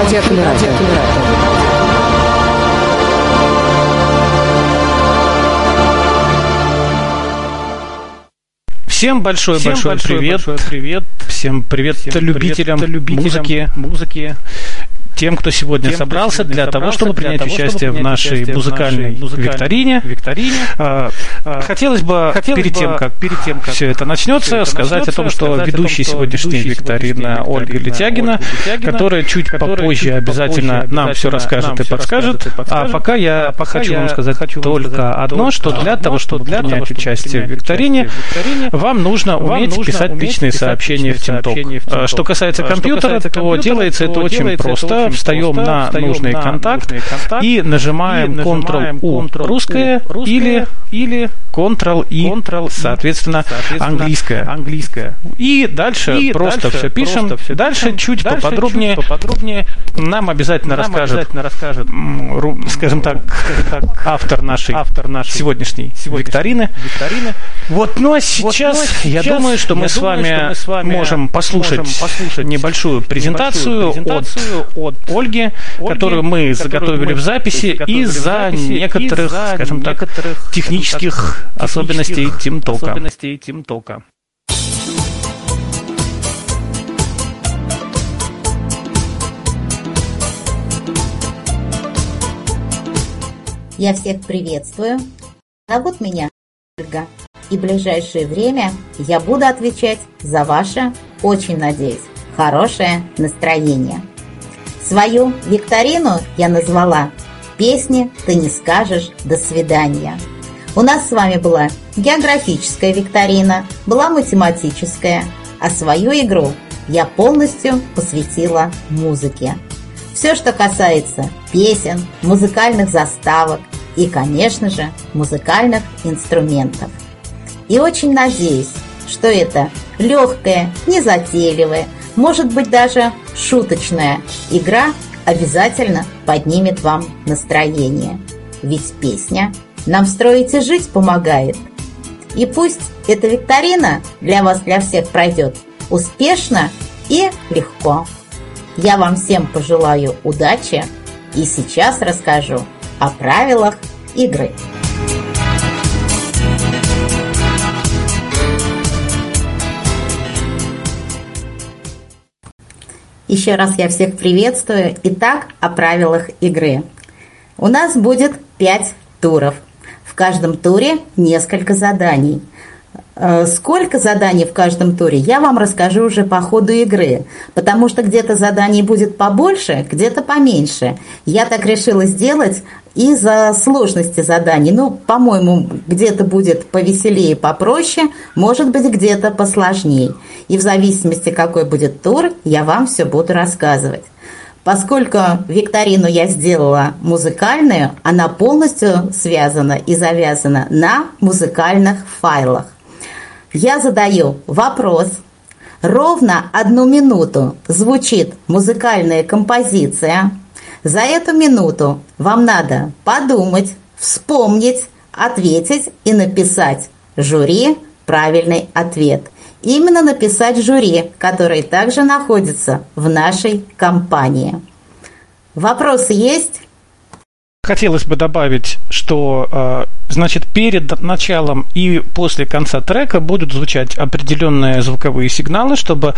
Радиоколлератор. Всем большой Всем большой, большой, привет. большой привет. Всем привет Всем любителям, привет любителям музыки, музыки. Тем, кто сегодня Тем, кто собрался сегодня для того, собрался чтобы для принять того, чтобы участие в принять нашей в музыкальной музыкальной викторине. викторине. А, А, Хотелось бы хотелось перед тем, как перед тем, как все это начнется, всё это сказать о том, начнется, о том, что ведущий сегодняшней Ольга Летягина, Ольга Летягина, которая чуть которая попозже чуть обязательно попозже нам все обязательно расскажет нам и подскажет. расскажет и А пока я А пока хочу я вам сказать хочу только сказать одно, что для одно, того, что чтобы для того, принять чтобы участие в викторине, в вам нужно уметь писать личные сообщения в в А. Что касается А, компьютера, то делается это то очень это просто. Встаем просто. на Встаем нужный на контакт нужный контакт и нажимаем и нажимаем Ctrl-U Ctrl-U русское русское или или Ctrl-I, Ctrl-I, соответственно, соответственно, английское. английское. И дальше И просто дальше все пишем. просто всё дальше пишем. чуть Дальше поподробнее. чуть поподробнее Нам обязательно нам расскажет, обязательно расскажет ру- скажем так, автор нашей автор нашей сегодняшней сегодняшней викторины. викторины. Вот, ну а Вот, сейчас, ну, а я сейчас думаю, что мы, я с, думаю, вами что мы с вами можем послушать, можем послушать небольшую презентацию, небольшую презентацию от, Ольги, Ольги, которую мы которую заготовили мы в записи из-за некоторых, из-за скажем так, некоторых, технических так, особенностей технических особенностей TeamTalk. Я всех приветствую. Зовут меня Ольга. И в ближайшее время я буду отвечать за ваше, очень надеюсь, хорошее настроение. Свою викторину я назвала «Песни ты не скажешь до свидания». У нас с вами была географическая викторина, была математическая, а свою игру я полностью посвятила музыке. Все, что касается песен, музыкальных заставок и, конечно же, музыкальных инструментов. И очень надеюсь, что это легкая, незатейливая, может быть даже шуточная игра обязательно поднимет вам настроение. Ведь песня нам строить и жить помогает. И пусть эта викторина для вас, для всех пройдет успешно и легко. Я вам всем пожелаю удачи и сейчас расскажу о правилах игры. Еще раз я всех приветствую. Итак, о правилах игры. У нас будет 5 туров. В каждом туре несколько заданий. Э, Сколько заданий в каждом туре, я вам расскажу уже по ходу игры, потому что где-то заданий будет побольше, где-то поменьше. Я так решила сделать из-за сложности заданий. Ну, по-моему, где-то будет повеселее, попроще, может быть, где-то посложнее. И в зависимости, какой будет тур, я вам все буду рассказывать. Поскольку викторину я сделала музыкальную, она полностью связана и завязана на музыкальных файлах. Я задаю вопрос. Ровно одну минуту звучит музыкальная композиция. За эту минуту вам надо подумать, вспомнить, ответить и написать жюри правильный ответ. Именно написать жюри, который также находится в нашей компании. Вопросы есть? Хотелось бы добавить, что э, значит перед началом и после конца трека будут звучать определенные звуковые сигналы, чтобы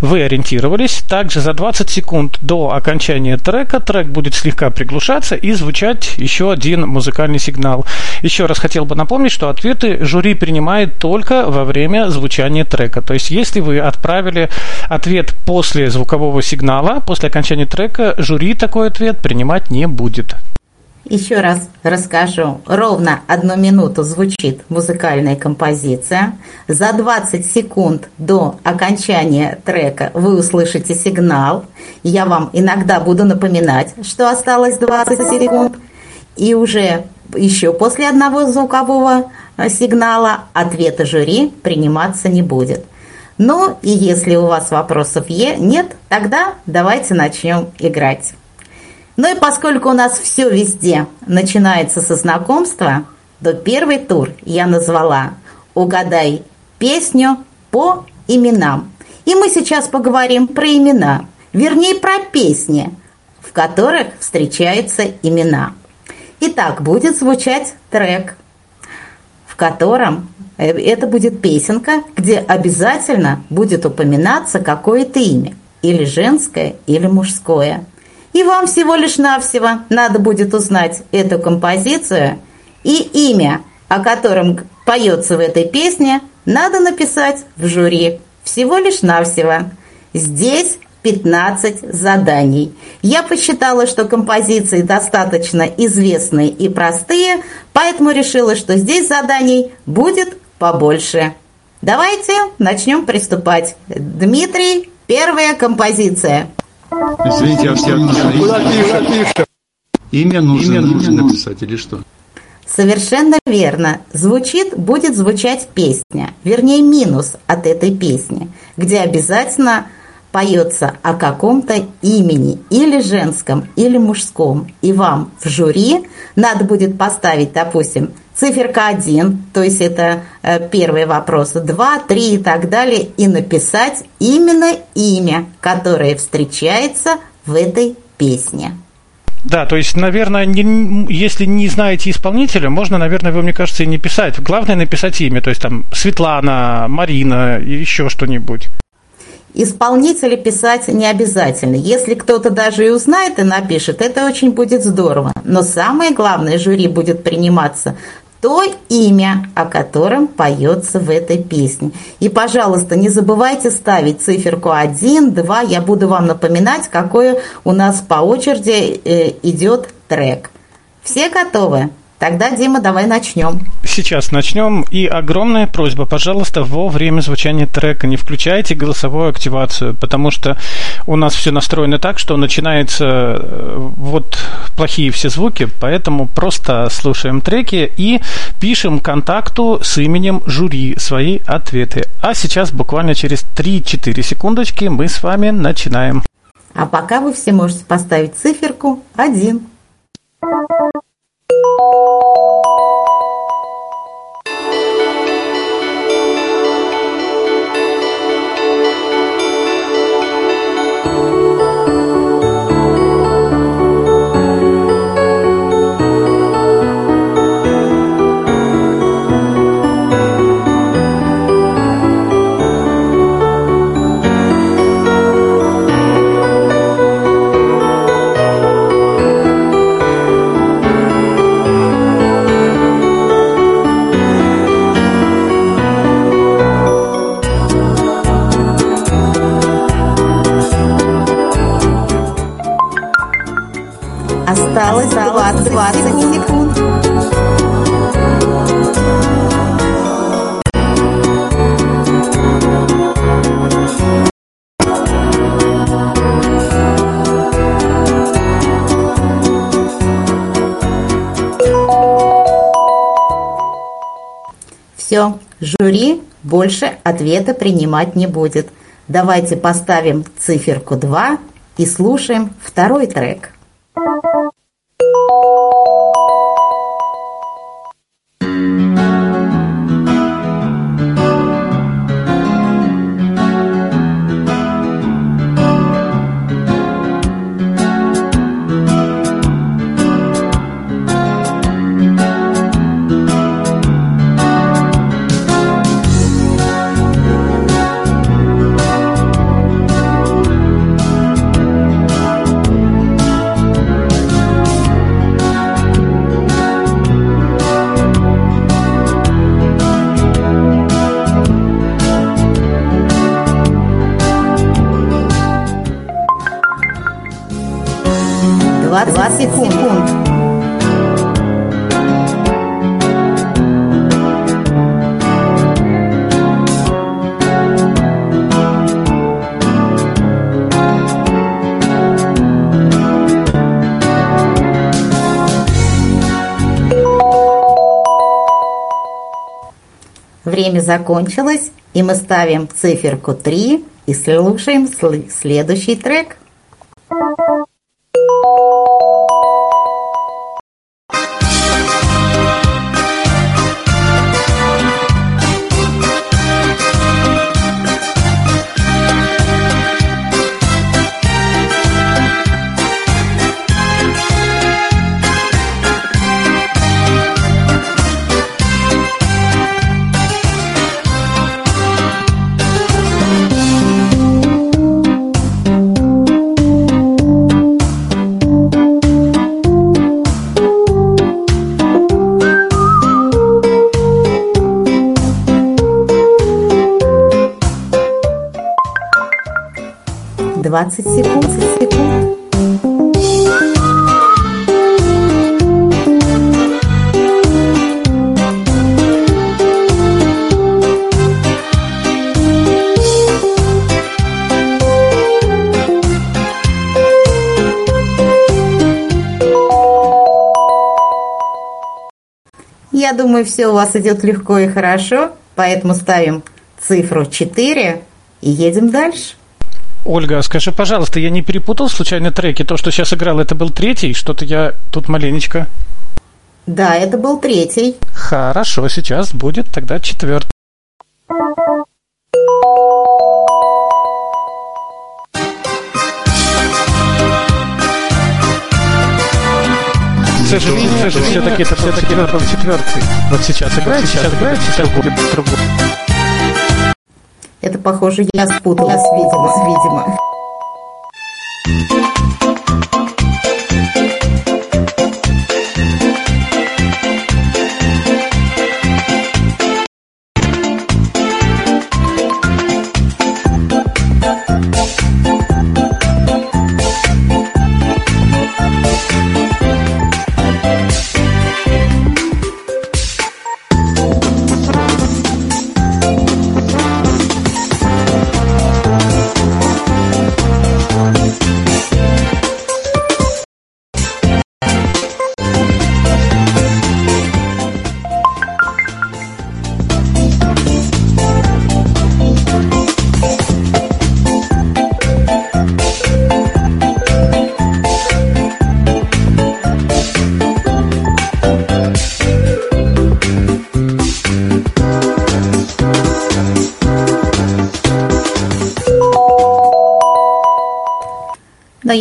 вы ориентировались. Также за 20 секунд до окончания трека трек будет слегка приглушаться и звучать еще один музыкальный сигнал. Еще раз хотел бы напомнить, что ответы жюри принимает только во время звучания трека. То есть, если вы отправили ответ после звукового сигнала, после окончания трека, жюри такой ответ принимать не будет. Еще раз расскажу. Ровно одну минуту звучит музыкальная композиция. За 20 секунд до окончания трека вы услышите сигнал. Я вам иногда буду напоминать, что осталось 20 секунд. И уже еще после одного звукового сигнала ответа жюри приниматься не будет. Ну и если у вас вопросов нет, тогда давайте начнем играть. Ну и поскольку у нас все везде начинается со знакомства, то первый тур я назвала «Угадай песню по именам». И мы сейчас поговорим про имена. вернее про песни, в которых встречаются имена. Итак, будет звучать трек, в котором э, это будет песенка, где обязательно будет упоминаться какое-то имя, или женское, или мужское. И вам всего лишь навсего надо будет узнать эту композицию и имя, о котором поется в этой песне, надо написать в жюри. Всего лишь навсего. Здесь 15 заданий. Я посчитала, что композиции достаточно известные и простые, поэтому решила, что здесь заданий будет побольше. Давайте начнем приступать. Дмитрий, первая композиция. Извините, а все нужно имя нужно, имя нужно написать или что? Совершенно верно. Звучит, будет звучать песня, вернее минус от этой песни, где обязательно поется о каком-то имени, или женском, или мужском. И вам в жюри надо будет поставить, допустим, циферка 1, то есть это э, первый вопрос, 2, 3 и так далее, и написать именно имя, которое встречается в этой песне. Да, то есть, наверное, не, если не знаете исполнителя, можно, наверное, его, мне кажется, и не писать. Главное написать имя, то есть там Светлана, Марина и еще что-нибудь. Исполнителя писать не обязательно. Если кто-то даже и узнает и напишет, это очень будет здорово. Но самое главное, жюри будет приниматься то имя, о котором поется в этой песне. И, пожалуйста, не забывайте ставить циферку 1, 2. Я буду вам напоминать, какой у нас по очереди э, идет трек. Все готовы? Тогда, Дима, давай начнем. Сейчас начнем. И огромная просьба, пожалуйста, во время звучания трека не включайте голосовую активацию, потому что у нас все настроено так, что начинается э, вот плохие все звуки, поэтому просто слушаем треки и пишем контакту с именем жюри свои ответы. А сейчас буквально через 3-4 секундочки мы с вами начинаем. А пока вы все можете поставить циферку 1. Thank you. Осталось 20, 20 секунд. Все, жюри больше ответа принимать не будет. Давайте поставим циферку 2 и слушаем второй трек. Время закончилось, и мы ставим циферку 3 и слушаем следующий трек. 20 секунд, секунд. Я думаю, все у вас идет легко и хорошо, поэтому ставим цифру 4 и едем дальше. Ольга, скажи, пожалуйста, я не перепутал случайно треки? То, что сейчас играл, это был третий? Что-то я тут маленечко... Да, это был третий. Хорошо, сейчас будет тогда четвертый. К сожалению, все-таки это все-таки четвертый. Вот сейчас играет, сейчас играет, сейчас будет другой. Это, похоже, я спуталась, видимо, видимо.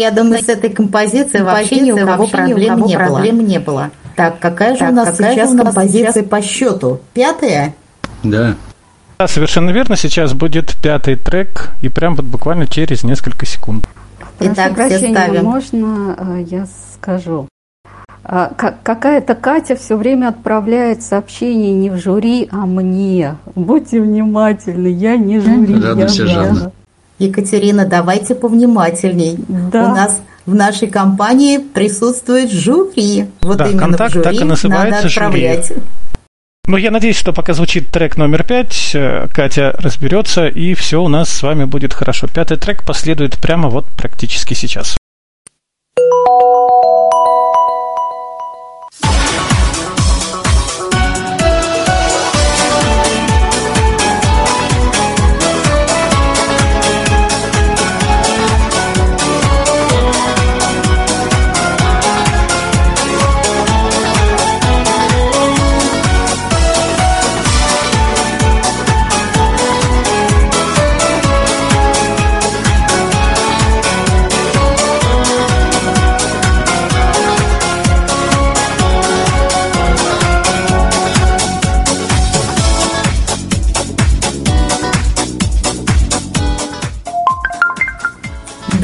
Я думаю, с этой композицией вообще ни у кого проблем, не, проблем было. не было. Так, какая же у нас сейчас композиция по счету? Пятая? Да. Да, совершенно верно. Сейчас будет пятый трек, и прям вот буквально через несколько секунд. Итак, Прошу все ставим. можно э, я скажу? А, какая-то Катя все время отправляет сообщение не в жюри, а мне. Будьте внимательны, я не жюри. Радуйся, я Жанна. Екатерина, давайте повнимательней. Да. У нас в нашей компании присутствует жюри. Вот да, именно контакт в жюри так и называется надо отправлять. Жюри. Ну, я надеюсь, что пока звучит трек номер пять, э, Катя разберется, и все у нас с вами будет хорошо. Пятый трек последует прямо вот практически сейчас.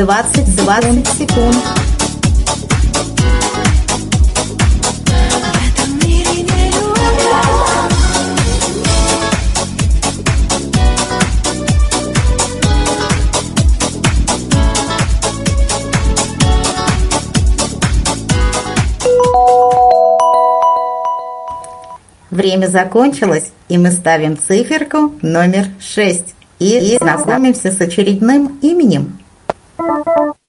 Двадцать, двадцать секунд. Время закончилось, и мы ставим циферку номер 6 и, и знакомимся с очередным именем. Thank you.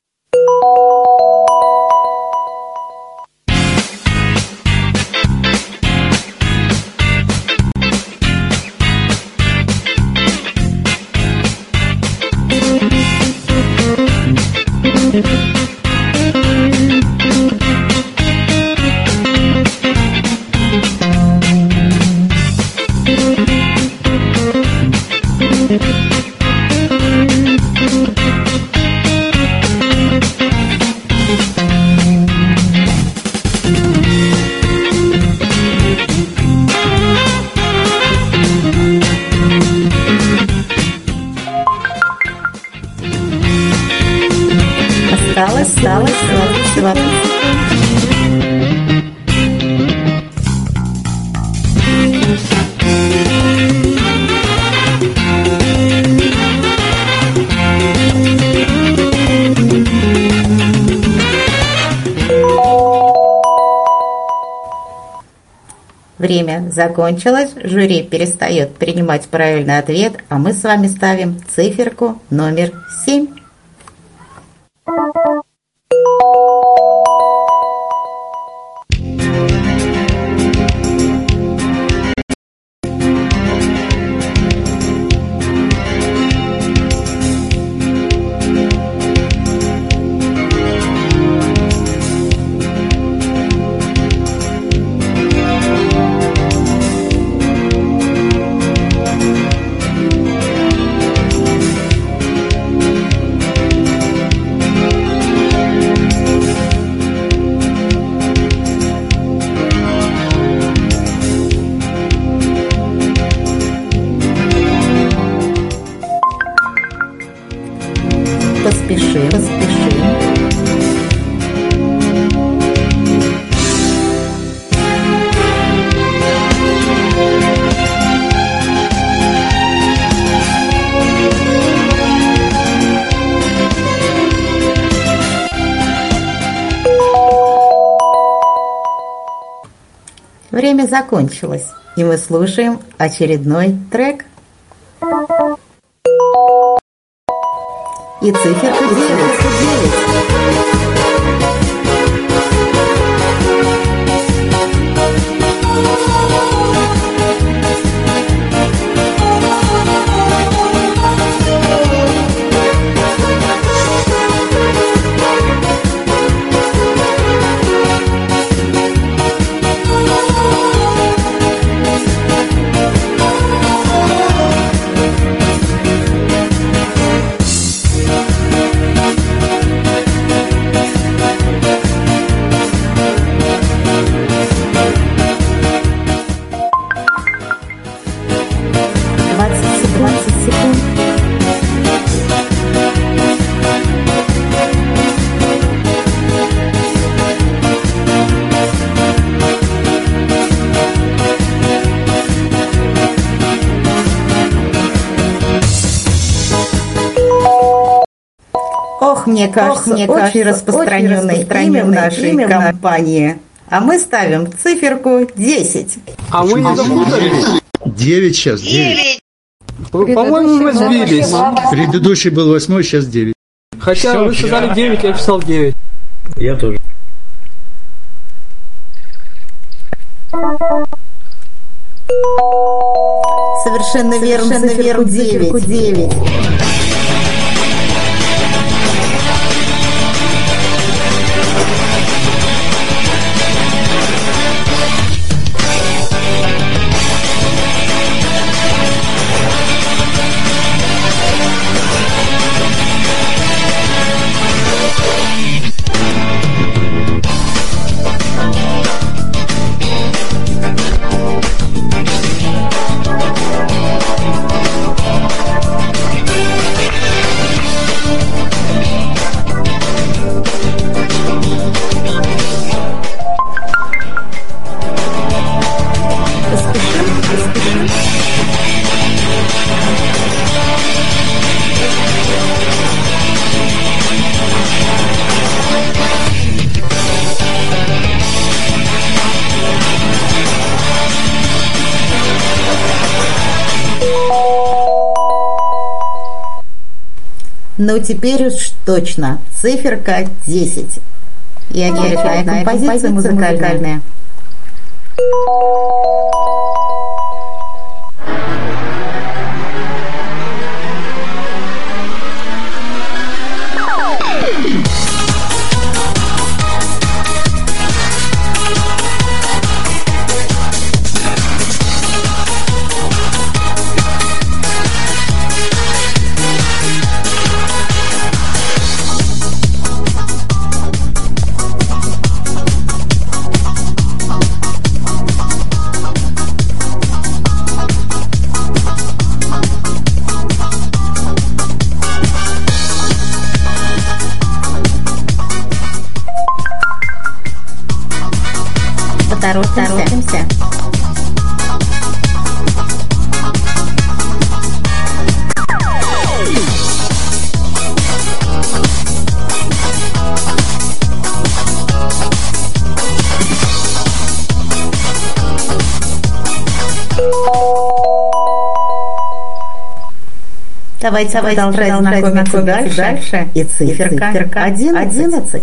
закончилось, жюри перестает принимать правильный ответ, а мы с вами ставим циферку номер 7. закончилась, и мы слушаем очередной трек. И циферка 9. Мне кажется, мне очень, кажется распространенное, очень распространенное имя в нашей имя компании. А мы ставим циферку 10. А мы не запутались? 9 сейчас, 9. По-моему, мы сбились. Предыдущий был 8, сейчас 9. Хотя Все, вы сказали я... 9, я писал 9. Я тоже. Совершенно верно, Совершенно верно, 9. 9. Теперь уж точно. Циферка 10. И очередная композиция музыкальная. музыкальная. Давайте, давайте продолжать знакомиться дальше. дальше. И циферка, циферка 11. 11.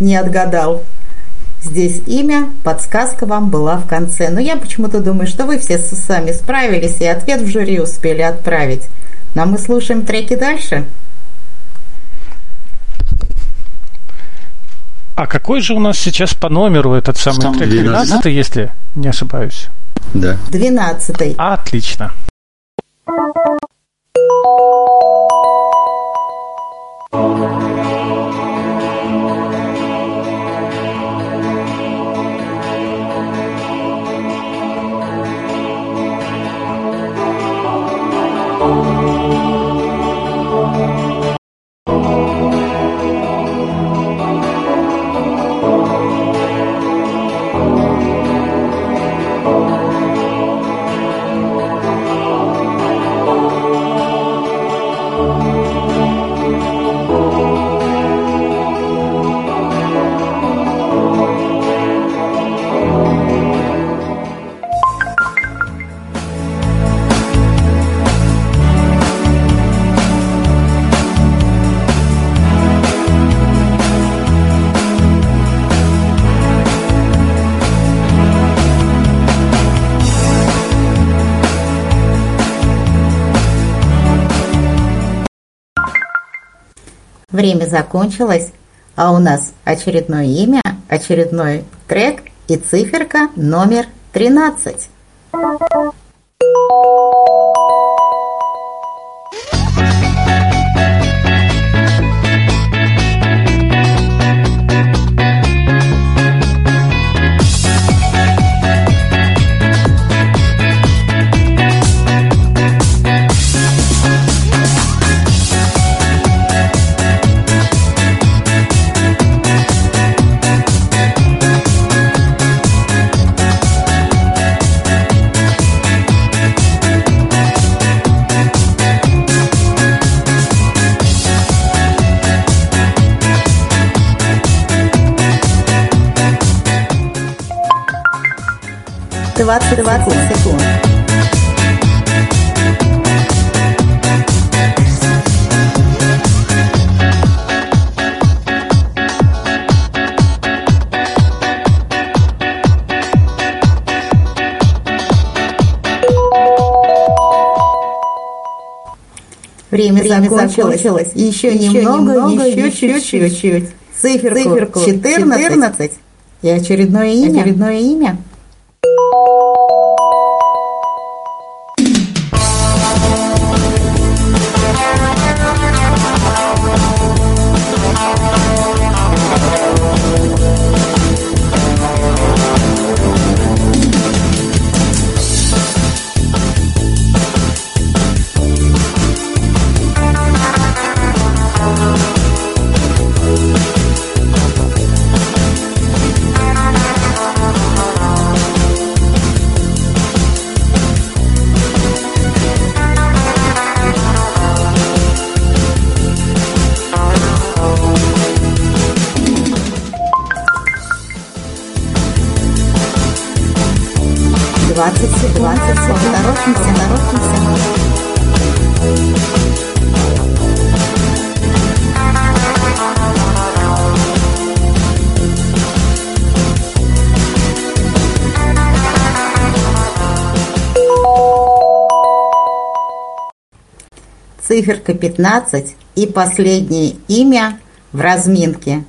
Не отгадал. Здесь имя, подсказка вам была в конце. Но я почему-то думаю, что вы все сами справились и ответ в жюри успели отправить. Но мы слушаем треки дальше. А какой же у нас сейчас по номеру этот самый Сам трек? 12 если не ошибаюсь. Да. 12 Отлично. Время закончилось, а у нас очередное имя, очередной трек и циферка номер 13. Двадцать двадцать секунд. Время, Время закончилось. закончилось. Еще, еще немного, немного еще чуть-чуть. Циферку, Циферку 14, 14 и очередное имя. Очередное имя. Циферка 15 и последнее имя в разминке.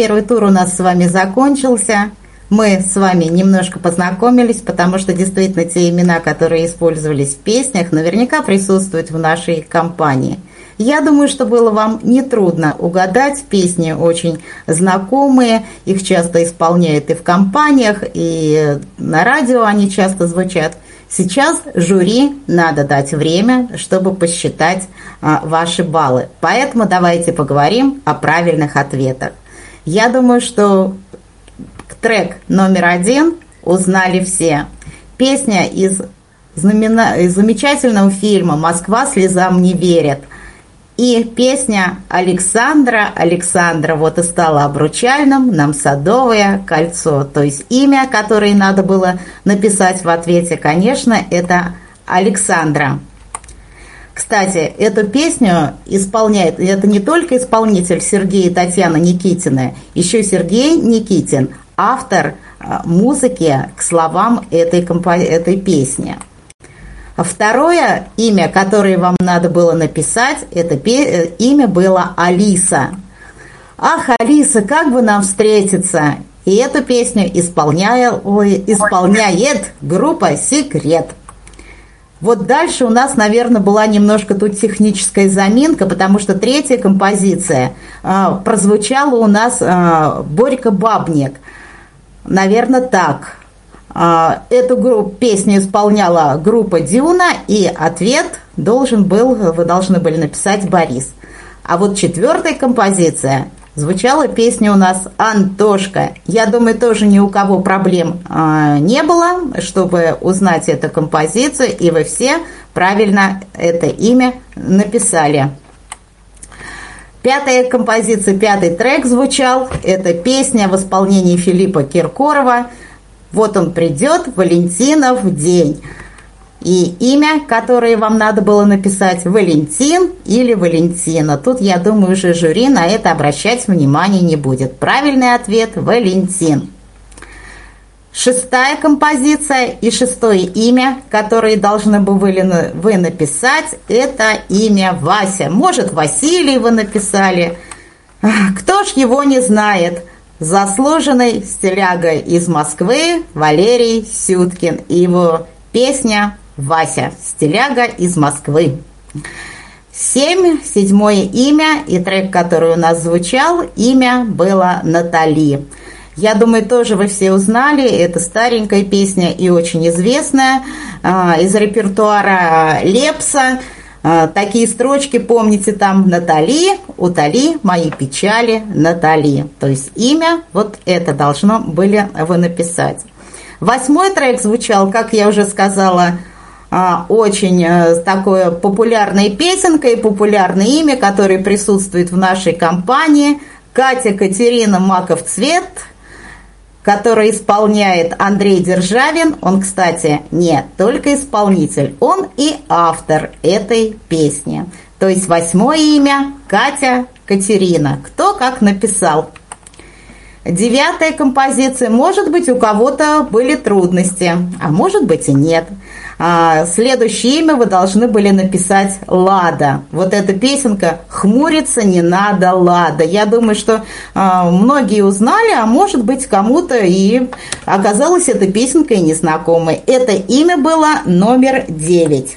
Первый тур у нас с вами закончился. Мы с вами немножко познакомились, потому что действительно те имена, которые использовались в песнях, наверняка присутствуют в нашей компании. Я думаю, что было вам нетрудно угадать. Песни очень знакомые, их часто исполняют и в компаниях, и на радио они часто звучат. Сейчас жюри надо дать время, чтобы посчитать а, ваши баллы. Поэтому давайте поговорим о правильных ответах. Я думаю, что трек номер один узнали все. Песня из, знамена... из замечательного фильма «Москва слезам не верит». И песня Александра, Александра вот и стала обручальным, нам садовое кольцо. То есть имя, которое надо было написать в ответе, конечно, это Александра. Кстати, эту песню исполняет, это не только исполнитель Сергей и Татьяна Никитины, еще Сергей Никитин, автор а, музыки к словам этой, этой песни. Второе имя, которое вам надо было написать, это э, имя было Алиса. Ах, Алиса, как бы нам встретиться? И эту песню исполняет, исполняет группа «Секрет». Вот дальше у нас, наверное, была немножко тут техническая заминка, потому что третья композиция э, прозвучала у нас э, Борька Бабник. Наверное, так. Э, эту группу, песню исполняла группа Дюна, и ответ должен был, вы должны были написать Борис. А вот четвертая композиция Звучала песня у нас «Антошка». Я думаю, тоже ни у кого проблем э, не было, чтобы узнать эту композицию, и вы все правильно это имя написали. Пятая композиция, пятый трек звучал. Это песня в исполнении Филиппа Киркорова «Вот он придет, Валентинов день». И имя, которое вам надо было написать, Валентин или Валентина. Тут, я думаю, уже жюри на это обращать внимания не будет. Правильный ответ – Валентин. Шестая композиция и шестое имя, которое должны бы вы, вы написать, это имя Вася. Может, Василий вы написали. Кто ж его не знает? Заслуженный стиляга из Москвы Валерий Сюткин и его песня Вася, стиляга из Москвы. Семь, седьмое имя и трек, который у нас звучал, имя было Натали. Я думаю, тоже вы все узнали, это старенькая песня и очень известная э, из репертуара Лепса. Э, такие строчки, помните, там Натали, утоли мои печали, Натали. То есть имя, вот это должно были вы написать. Восьмой трек звучал, как я уже сказала, а, очень э, такое популярной песенкой, популярное имя, которое присутствует в нашей компании. Катя Катерина Маков Цвет, которая исполняет Андрей Державин. Он, кстати, не только исполнитель, он и автор этой песни. То есть восьмое имя Катя Катерина. Кто как написал. Девятая композиция. Может быть, у кого-то были трудности, а может быть и нет. А, следующее имя вы должны были написать Лада. Вот эта песенка «Хмуриться не надо, Лада». Я думаю, что а, многие узнали, а может быть кому-то и оказалась эта песенка и незнакомой. Это имя было номер девять.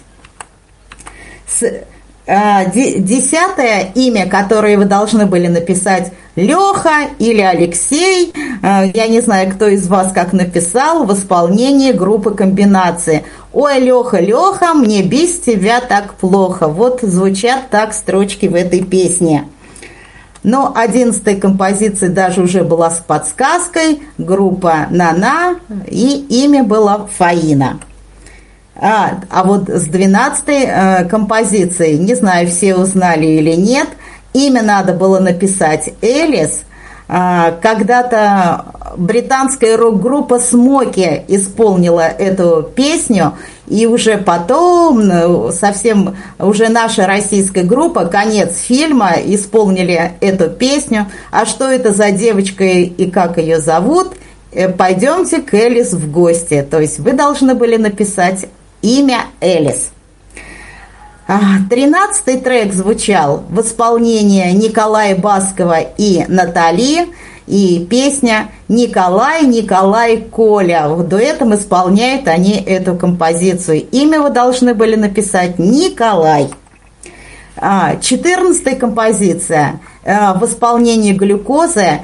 Э, десятое имя, которое вы должны были написать Леха или Алексей, э, я не знаю, кто из вас как написал, в исполнении группы комбинации. Ой, Леха, Леха, мне без тебя так плохо. Вот звучат так строчки в этой песне. Но одиннадцатой композиции даже уже была с подсказкой, группа Нана, и имя было Фаина. А, а вот с двенадцатой э, композицией, не знаю, все узнали или нет, имя надо было написать Элис. А, когда-то британская рок-группа Смоки исполнила эту песню, и уже потом, ну, совсем уже наша российская группа, конец фильма, исполнили эту песню. А что это за девочка и как ее зовут? Э, Пойдемте к Элис в гости. То есть вы должны были написать имя Элис. Тринадцатый трек звучал в исполнении Николая Баскова и Натали, и песня «Николай, Николай, Коля». В дуэтом исполняют они эту композицию. Имя вы должны были написать «Николай». Четырнадцатая композиция в исполнении глюкозы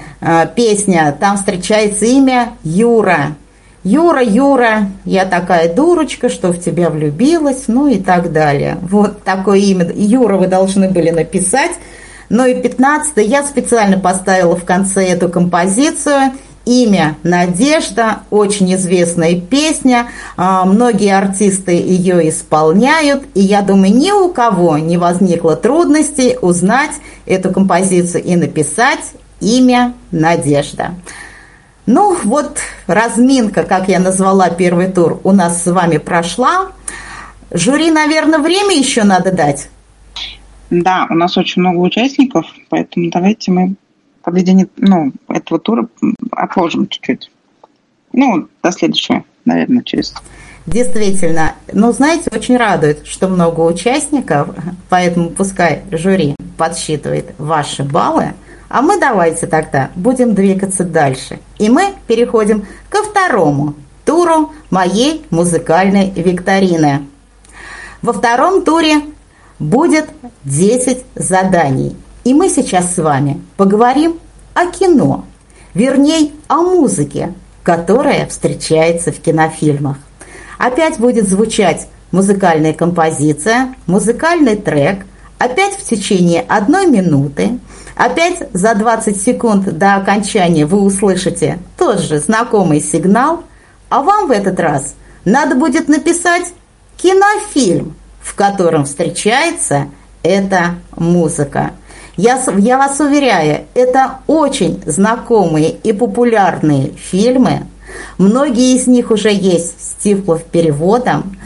песня, там встречается имя Юра. Юра, Юра, я такая дурочка, что в тебя влюбилась, ну и так далее. Вот такое имя Юра вы должны были написать. Ну и 15 я специально поставила в конце эту композицию. Имя Надежда, очень известная песня, а, многие артисты ее исполняют, и я думаю, ни у кого не возникло трудностей узнать эту композицию и написать имя Надежда. Ну, вот разминка, как я назвала первый тур, у нас с вами прошла. Жюри, наверное, время еще надо дать? Да, у нас очень много участников, поэтому давайте мы подведение ну, этого тура отложим чуть-чуть. Ну, до следующего, наверное, через... Действительно. Ну, знаете, очень радует, что много участников, поэтому пускай жюри подсчитывает ваши баллы – а мы давайте тогда будем двигаться дальше. И мы переходим ко второму туру моей музыкальной викторины. Во втором туре будет 10 заданий. И мы сейчас с вами поговорим о кино, вернее, о музыке, которая встречается в кинофильмах. Опять будет звучать музыкальная композиция, музыкальный трек, опять в течение одной минуты – Опять за 20 секунд до окончания вы услышите тот же знакомый сигнал, а вам в этот раз надо будет написать кинофильм, в котором встречается эта музыка. Я, я вас уверяю, это очень знакомые и популярные фильмы. Многие из них уже есть с тифлов переводом.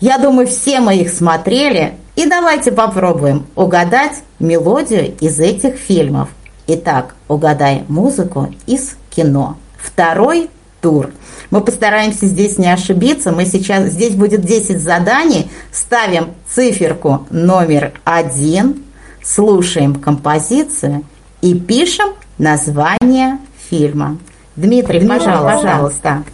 Я думаю, все мы их смотрели, и давайте попробуем угадать мелодию из этих фильмов. Итак, угадай музыку из кино. Второй тур. Мы постараемся здесь не ошибиться. Мы сейчас, здесь будет 10 заданий. Ставим циферку номер один, слушаем композицию и пишем название фильма. Дмитрий, Дмитрий пожалуйста. пожалуйста.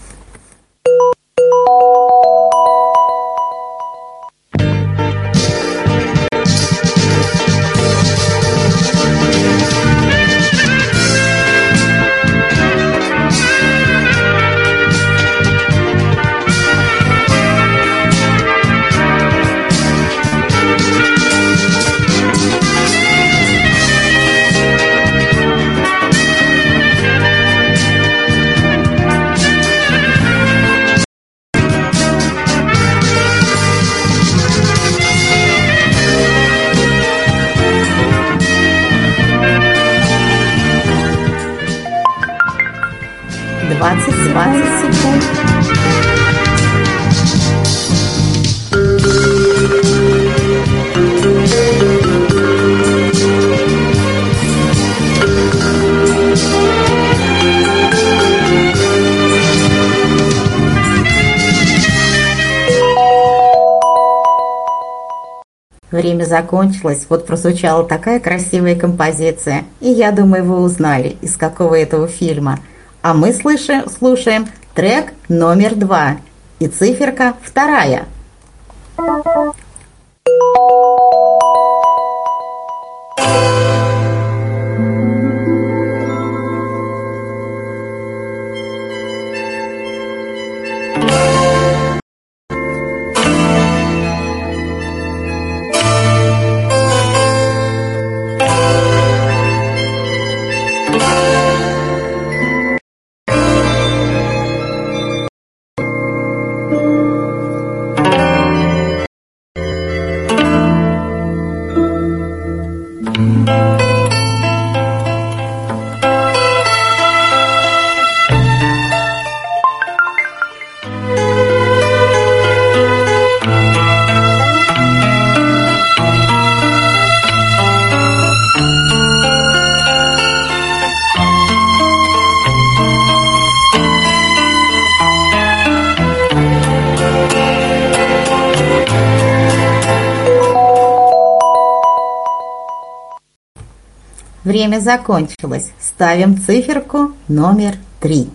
20 секунд. Время закончилось, вот прозвучала такая красивая композиция, и я думаю, вы узнали, из какого этого фильма – а мы слышим, слушаем трек номер два и циферка вторая. Время закончилось. Ставим циферку номер три.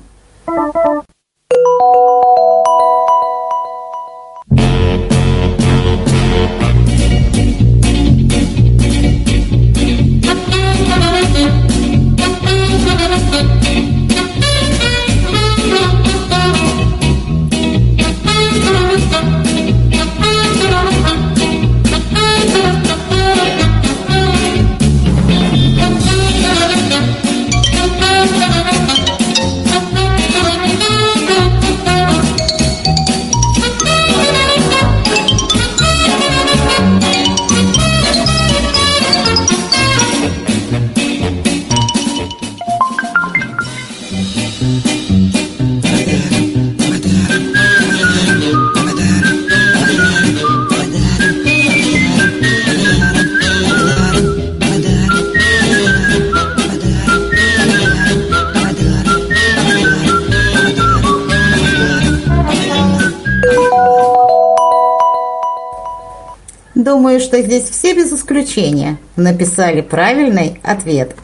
думаю, что здесь все без исключения написали правильный ответ.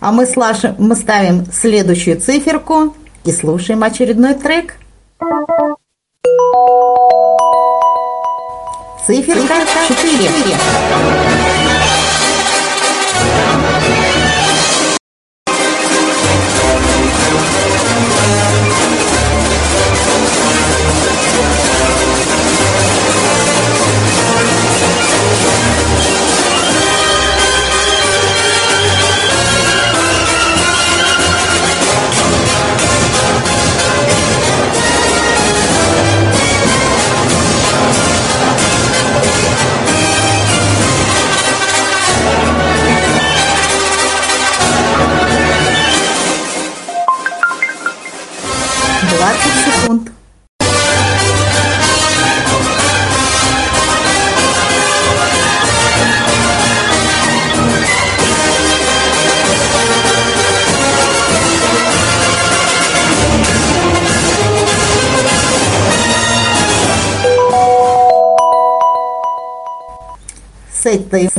А мы, слашим, мы ставим следующую циферку и слушаем очередной трек. Циферка 4. 4.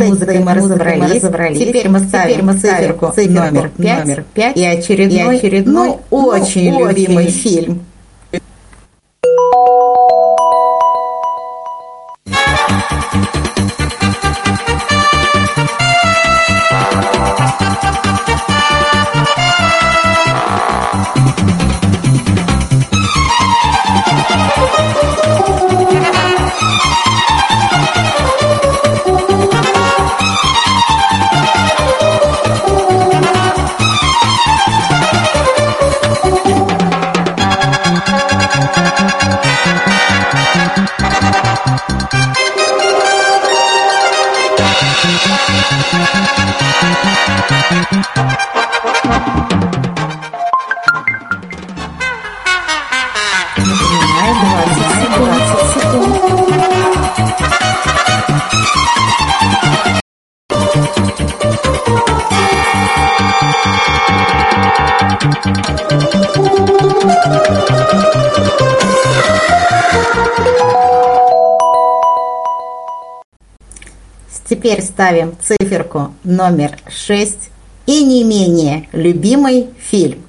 Музыкой мы разобрались. разобрались. Теперь мы ставим, Теперь мы циферку, циферку номер, 5, номер 5 и очередной, и очередной ну, очень ну, любимый очень. фильм. Ставим циферку номер 6 и не менее любимый фильм.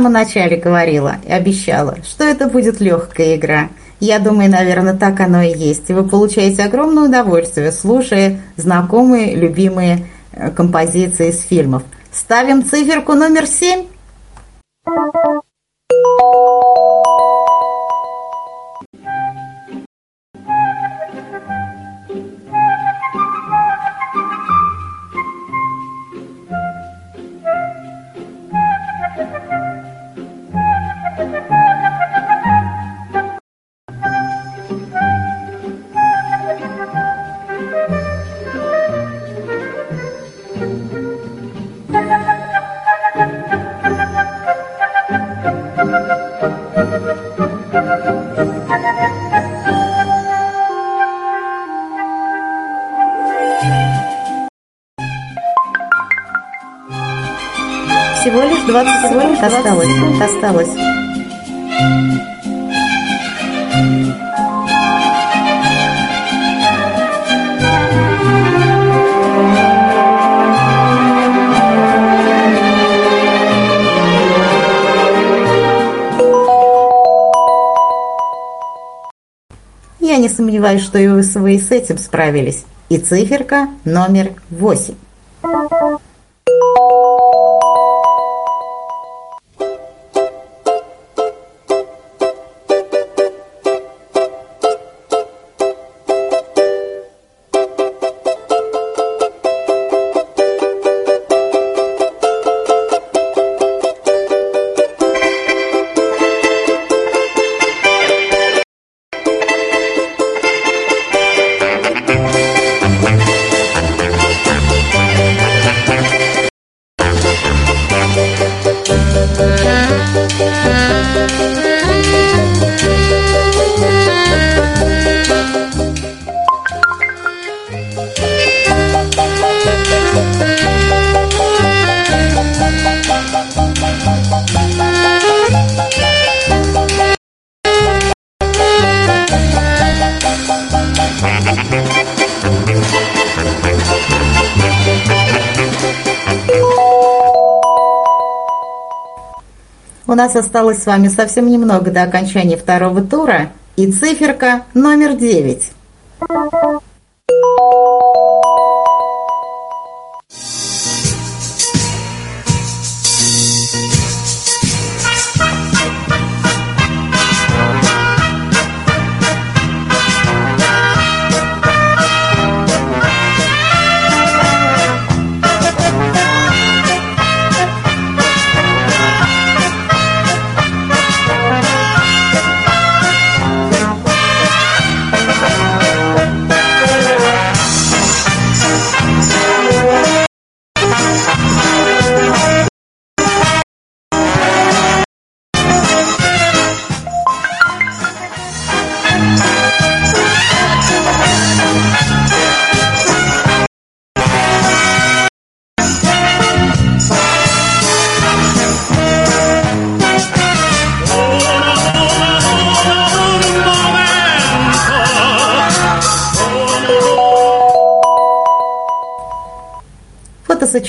Самом начале говорила и обещала, что это будет легкая игра. Я думаю, наверное, так оно и есть. И вы получаете огромное удовольствие, слушая знакомые, любимые э, композиции из фильмов. Ставим циферку номер семь. 20, осталось, осталось. Я не сомневаюсь, что и вы с этим справились. И циферка номер восемь. Нас осталось с вами совсем немного до окончания второго тура и циферка номер девять.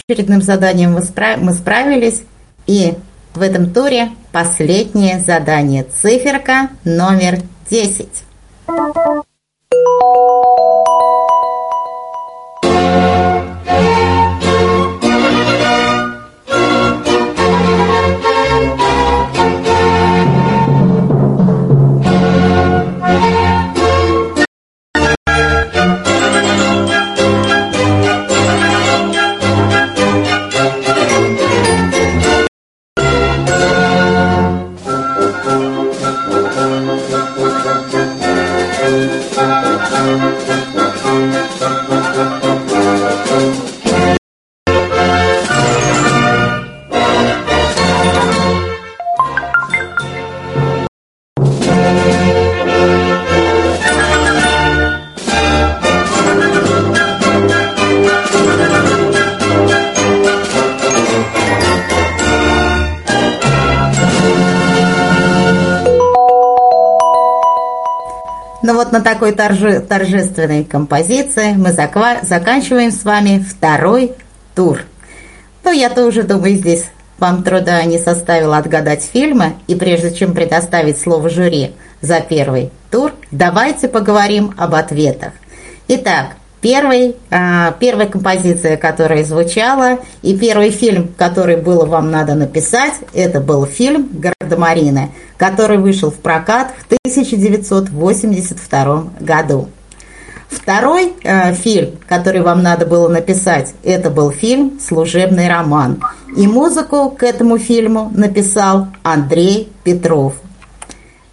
Очередным заданием мы, спра- мы справились. И в этом туре последнее задание. Циферка номер 10. Торжественной композиции мы заканчиваем с вами второй тур. Ну, я тоже думаю, здесь вам труда не составило отгадать фильмы, и прежде чем предоставить слово жюри за первый тур, давайте поговорим об ответах. Итак, Первый, а, первая композиция, которая звучала, и первый фильм, который было вам надо написать, это был фильм «Гардемарины», который вышел в прокат в 1982 году. Второй э, фильм, который вам надо было написать, это был фильм «Служебный роман». И музыку к этому фильму написал Андрей Петров.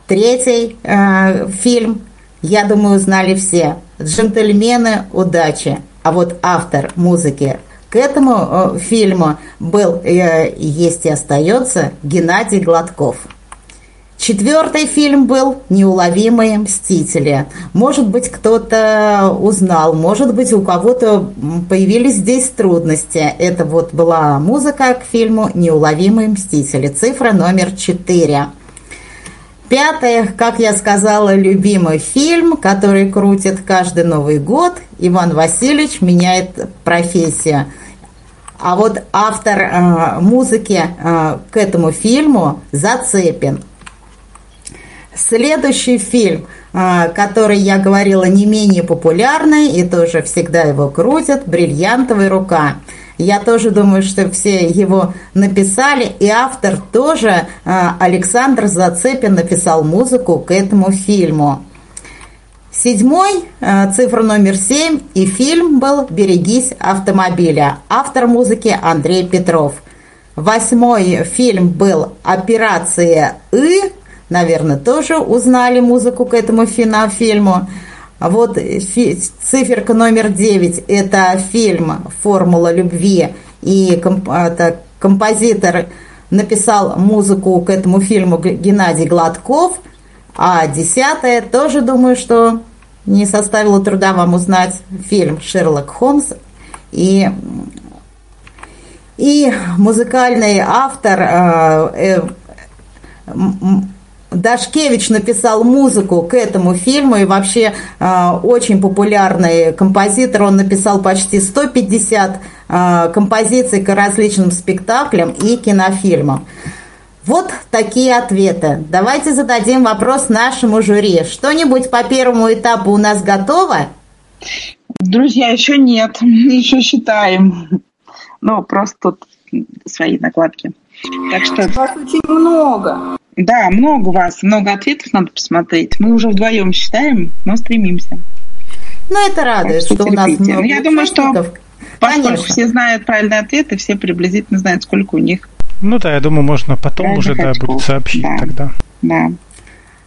Третий э, фильм, я думаю, знали все – «Джентльмены удачи». А вот автор музыки к этому э, фильму был, э, есть и остается, Геннадий Гладков. Четвертый фильм был «Неуловимые мстители». Может быть, кто-то узнал, может быть, у кого-то появились здесь трудности. Это вот была музыка к фильму «Неуловимые мстители». Цифра номер четыре. Пятое, как я сказала, любимый фильм, который крутит каждый Новый год. Иван Васильевич меняет профессию. А вот автор э, музыки э, к этому фильму Зацепин. Следующий фильм, э, который я говорила не менее популярный и тоже всегда его крутят, «Бриллиантовая рука». Я тоже думаю, что все его написали, и автор тоже, а, Александр Зацепин, написал музыку к этому фильму. Седьмой, а, цифра номер семь, и фильм был «Берегись автомобиля». Автор музыки Андрей Петров. Восьмой фильм был «Операция И», наверное, тоже узнали музыку к этому фильму. А вот циферка номер 9 – это фильм «Формула любви», и комп это композитор написал музыку к этому фильму Геннадий Гладков, а десятое тоже думаю, что не составило труда вам узнать фильм «Шерлок Холмс» и и музыкальный автор э, э, Дашкевич написал музыку к этому фильму и вообще э, очень популярный композитор. Он написал почти 150 э, композиций к различным спектаклям и кинофильмам. Вот такие ответы. Давайте зададим вопрос нашему жюри. Что-нибудь по первому этапу у нас готово? Друзья, еще нет. Еще считаем. Ну, просто тут свои накладки. Так что... Вас очень много. Да, много у вас, много ответов надо посмотреть. Мы уже вдвоем считаем, но стремимся. Ну, это радует, что, что у нас много Я думаю, что поскольку все знают правильные ответы, все приблизительно знают, сколько у них. Ну да, я думаю, можно потом уже да, будет сообщить да. тогда. Да.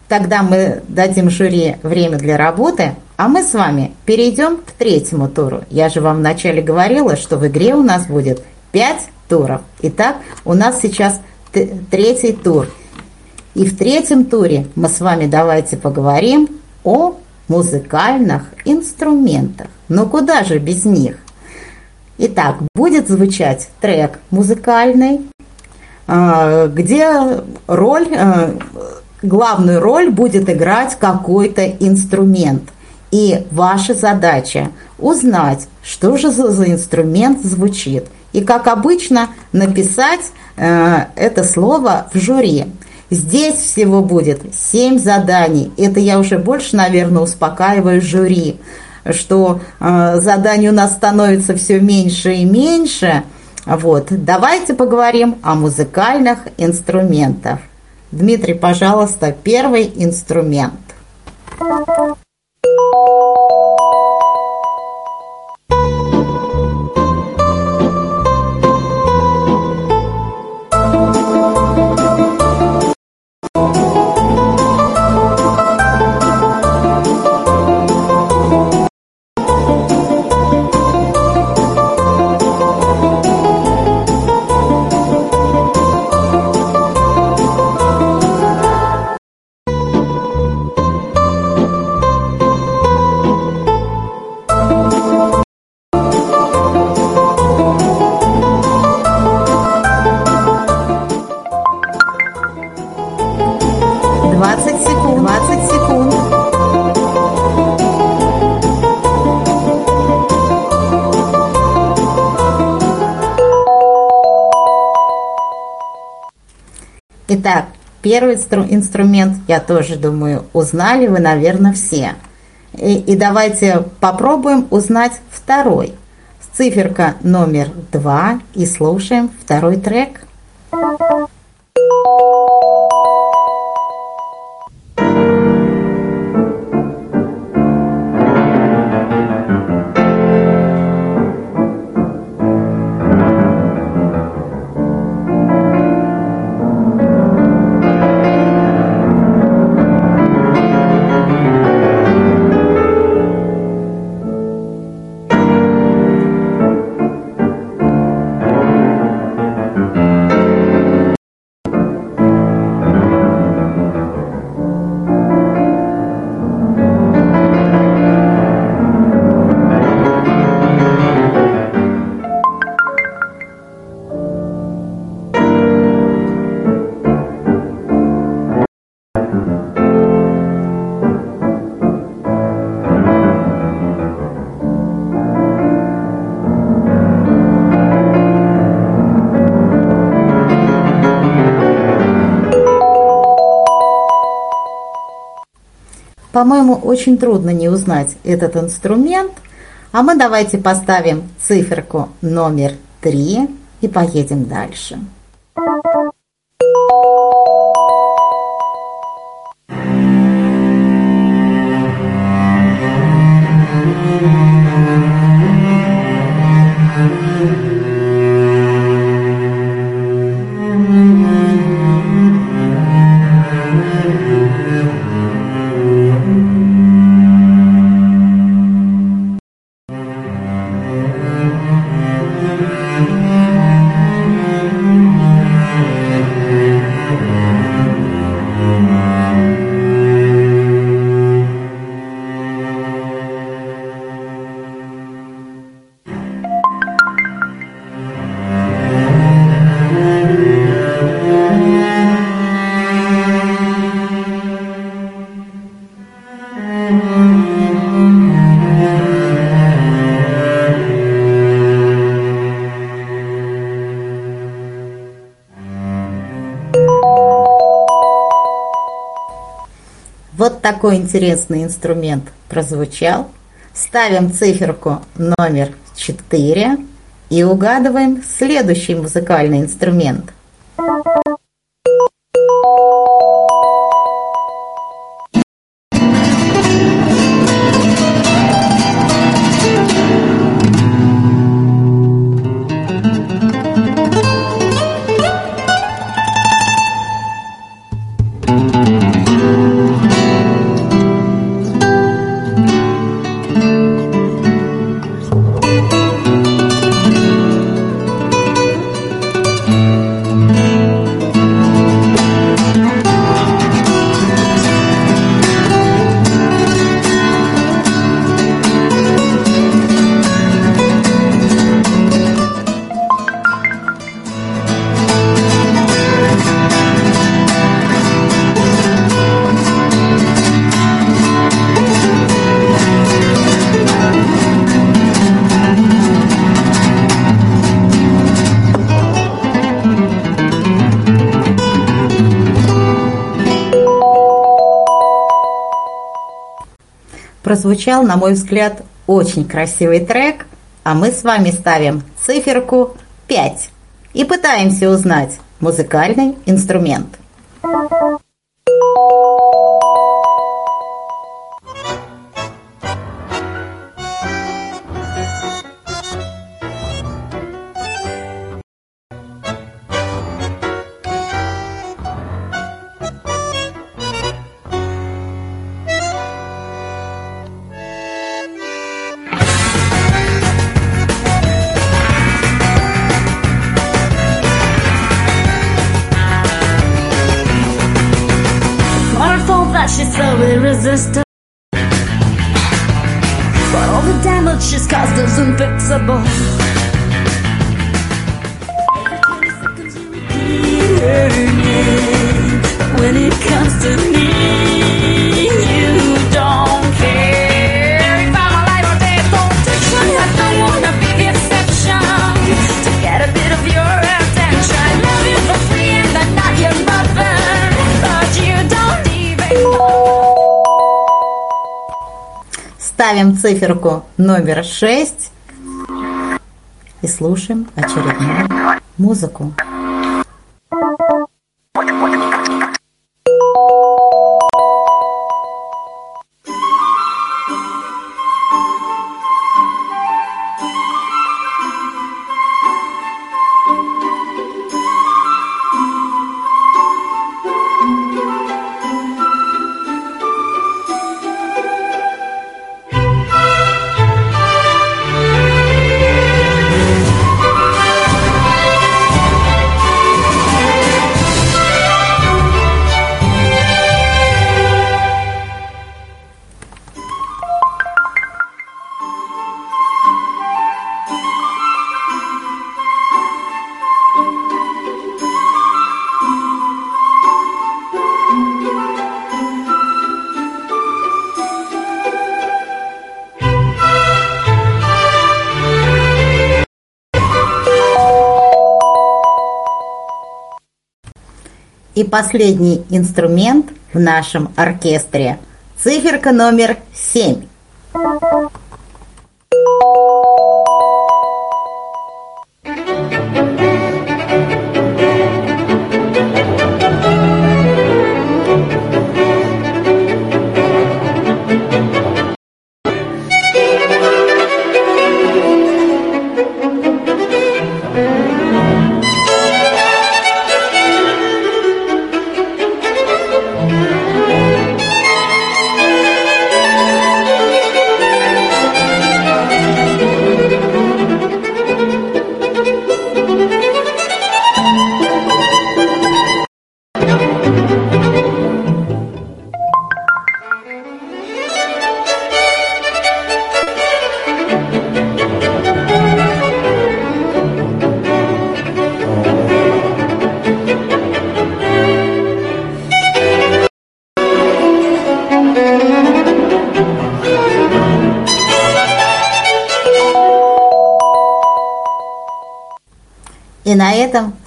Тогда мы дадим жюри время для работы, а мы с вами перейдем к третьему туру. Я же вам вначале говорила, что в игре у нас будет пять туров. Итак, у нас сейчас третий тур – и в третьем туре мы с вами давайте поговорим о музыкальных инструментах. Но куда же без них? Итак, будет звучать трек музыкальный, а, где роль, а, главную роль будет играть какой-то инструмент. И ваша задача узнать, что же за инструмент звучит. И, как обычно, написать а, это слово в жюри. Здесь всего будет семь заданий. Это я уже больше, наверное, успокаиваю жюри, что э, заданий у нас становится все меньше и меньше. Вот. Давайте поговорим о музыкальных инструментах. Дмитрий, пожалуйста, первый инструмент. Итак, первый инструмент, я тоже думаю, узнали вы, наверное, все. И, и давайте попробуем узнать второй. Циферка номер два и слушаем второй трек. По-моему, очень трудно не узнать этот инструмент. А мы давайте поставим циферку номер 3 и поедем дальше. Такой интересный инструмент прозвучал. Ставим циферку номер 4 и угадываем следующий музыкальный инструмент. Прозвучал, на мой взгляд, очень красивый трек, а мы с вами ставим циферку 5 и пытаемся узнать музыкальный инструмент. Циферку номер 6 и слушаем очередную музыку. последний инструмент в нашем оркестре. Циферка номер семь.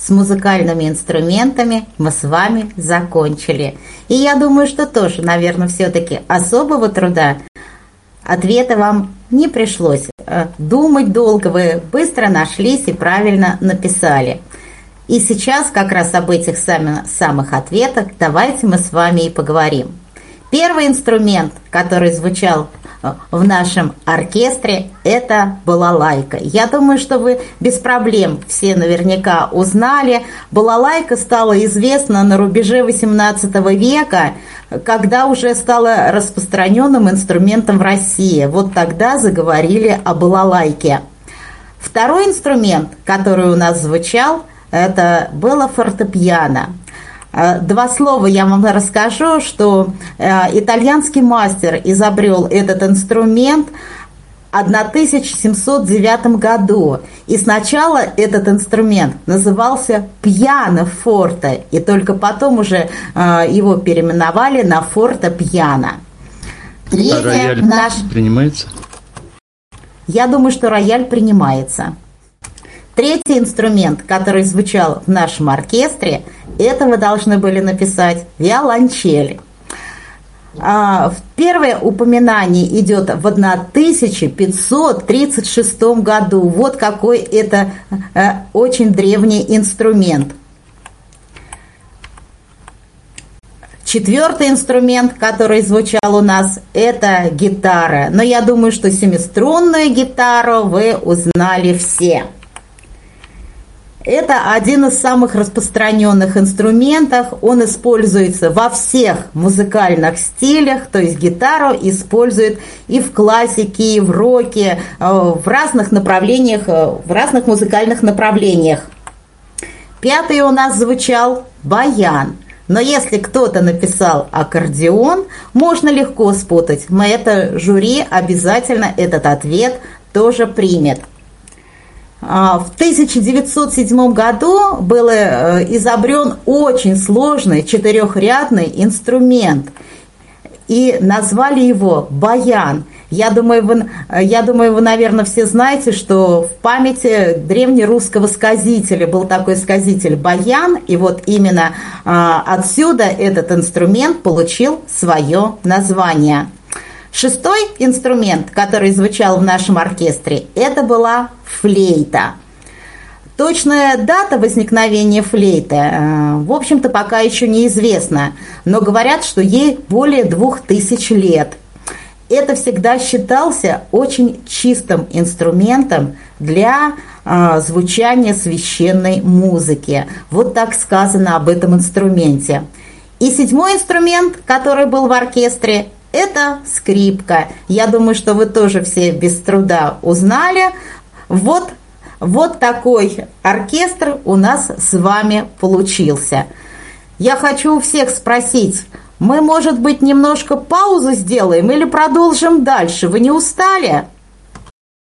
С музыкальными инструментами мы с вами закончили. И я думаю, что тоже, наверное, все-таки особого труда ответа вам не пришлось. Э, думать долго вы быстро нашлись и правильно написали. И сейчас как раз об этих самых ответах давайте мы с вами и поговорим. Первый инструмент, который звучал э, в нашем оркестре, это балалайка. Я думаю, что вы без проблем все наверняка узнали. Балалайка стала известна на рубеже XVIII века, когда уже стала распространенным инструментом в России. Вот тогда заговорили о балалайке. Второй инструмент, который у нас звучал, это было фортепиано. Э, два слова я вам расскажу, что э, итальянский мастер изобрел этот инструмент в 1709 году. И сначала этот инструмент назывался пьяно-форте, и только потом уже э, его переименовали на форте-пьяно. Третье, а рояль наш... принимается? Я думаю, что рояль принимается. Третий инструмент, который звучал в нашем оркестре, это вы должны были написать виолончель. А, первое упоминание идет в 1536 году. Вот какой это э, очень древний инструмент. Четвертый инструмент, который звучал у нас, это гитара. Но я думаю, что семиструнную гитару вы узнали все. Это один из самых распространенных инструментов. Он используется во всех музыкальных стилях, то есть гитару используют и в классике, и в роке, э, в разных направлениях, э, в разных музыкальных направлениях. Пятый у нас звучал баян. Но если кто-то написал аккордеон, можно легко спутать. Мы это жюри обязательно этот ответ тоже примет. А, в 1907 году был э, изобрен очень сложный четырехрядный инструмент, и назвали его баян. Я думаю, вы, я думаю, вы, наверное, все знаете, что в памяти древнерусского сказителя был такой сказитель баян, и вот именно а, отсюда этот инструмент получил свое название. Шестой инструмент, который звучал в нашем оркестре, это была флейта. Точная дата возникновения флейты, э, в общем-то, пока еще неизвестна, но говорят, что ей более двух тысяч лет. Это всегда считался очень чистым инструментом для э, звучания священной музыки. Вот так сказано об этом инструменте. И седьмой инструмент, который был в оркестре, это скрипка. Я думаю, что вы тоже все без труда узнали. Вот, вот такой оркестр у нас с вами получился. Я хочу у всех спросить, мы, может быть, немножко паузу сделаем или продолжим дальше? Вы не устали?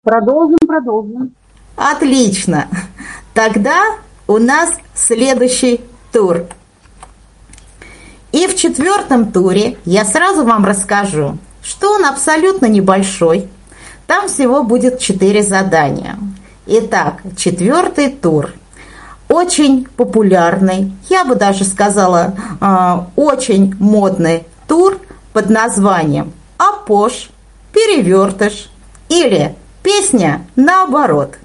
Продолжим, продолжим. Отлично. Тогда у нас следующий тур – и в четвертом туре я сразу вам расскажу, что он абсолютно небольшой. Там всего будет четыре задания. Итак, четвертый тур. Очень популярный, я бы даже сказала, а, очень модный тур под названием «Апош», «Перевертыш» или «Песня наоборот».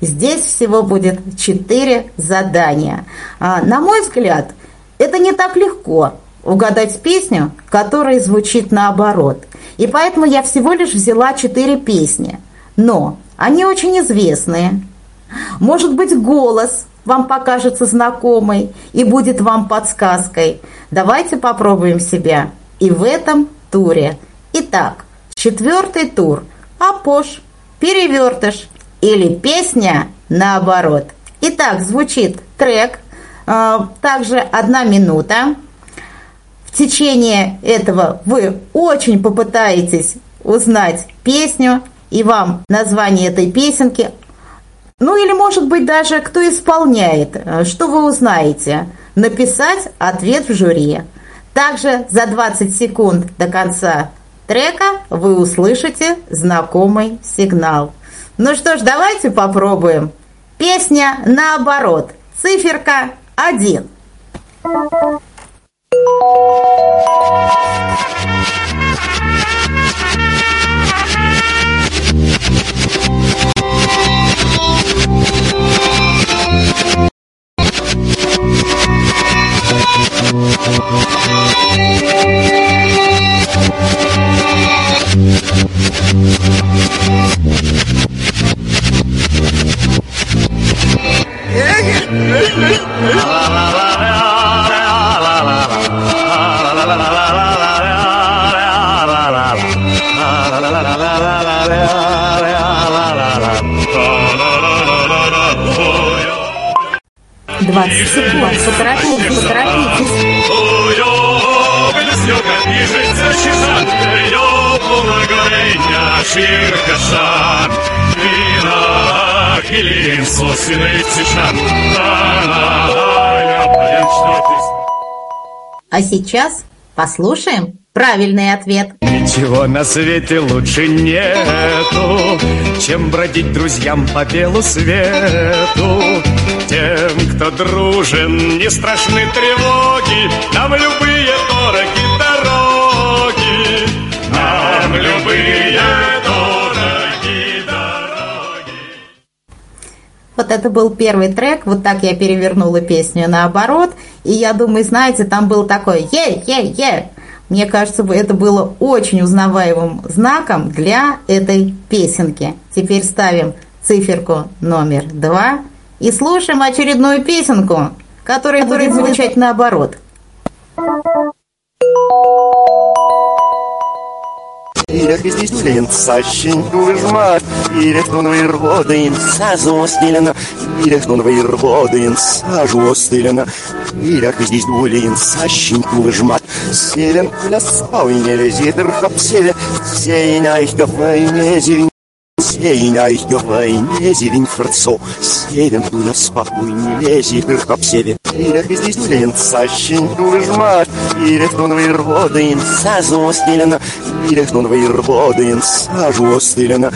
Здесь всего будет четыре задания. А, на мой взгляд, это не так легко угадать песню, которая звучит наоборот. И поэтому я всего лишь взяла четыре песни. Но они очень известные. Может быть, голос вам покажется знакомый и будет вам подсказкой. Давайте попробуем себя и в этом туре. Итак, четвертый тур. Апош, перевертыш или песня наоборот. Итак, звучит трек – также одна минута. В течение этого вы очень попытаетесь узнать песню и вам название этой песенки. Ну или, может быть, даже кто исполняет, что вы узнаете. Написать ответ в жюри. Также за 20 секунд до конца трека вы услышите знакомый сигнал. Ну что ж, давайте попробуем. Песня наоборот. Циферка один. Двадцать секунд. Поторопитесь, поторопитесь. Хилин, собственный цичан, а сейчас послушаем правильный ответ. Ничего на свете лучше нету, чем бродить друзьям по белу свету. Тем, кто дружен, не страшны тревоги, нам любые Вот это был первый трек, вот так я перевернула песню наоборот, и я думаю, знаете, там был такой «е-е-е». Мне кажется, это было очень узнаваемым знаком для этой песенки. Теперь ставим циферку номер два и слушаем очередную песенку, которая будет звучать наоборот. Ирек здесь линцащин выжмат, Ирек он вырводин, сазу стилена, Ирек он вырводин, сажу стилена, Ирек здесь линцащин выжмат, Селен куля спауйне лезит, рхапселе, Сейна их кафайне зелень, Сейна их кафайне зелень фрцо, Селен куля спауйне лезит, рхапселе, Ирек здесь линцащин выжмат, Ирек он вырводин, сазу стилена, Ирек он вырводин, сажу стилена,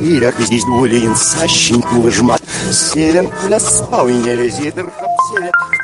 Ирек сащеньку выжмат, Селен куля спауйне лезит, рхапселе, Сейна их кафайне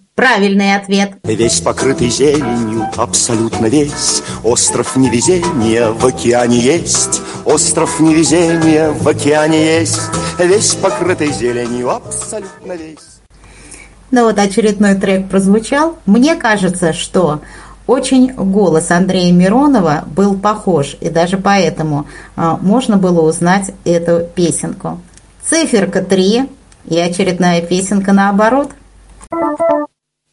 правильный ответ. Весь покрытый зеленью, абсолютно весь Остров невезения в океане есть Остров невезения в океане есть Весь покрытый зеленью, абсолютно весь Ну вот очередной трек прозвучал. Мне кажется, что очень голос Андрея Миронова был похож, и даже поэтому а, можно было узнать эту песенку. Циферка 3 и очередная песенка наоборот.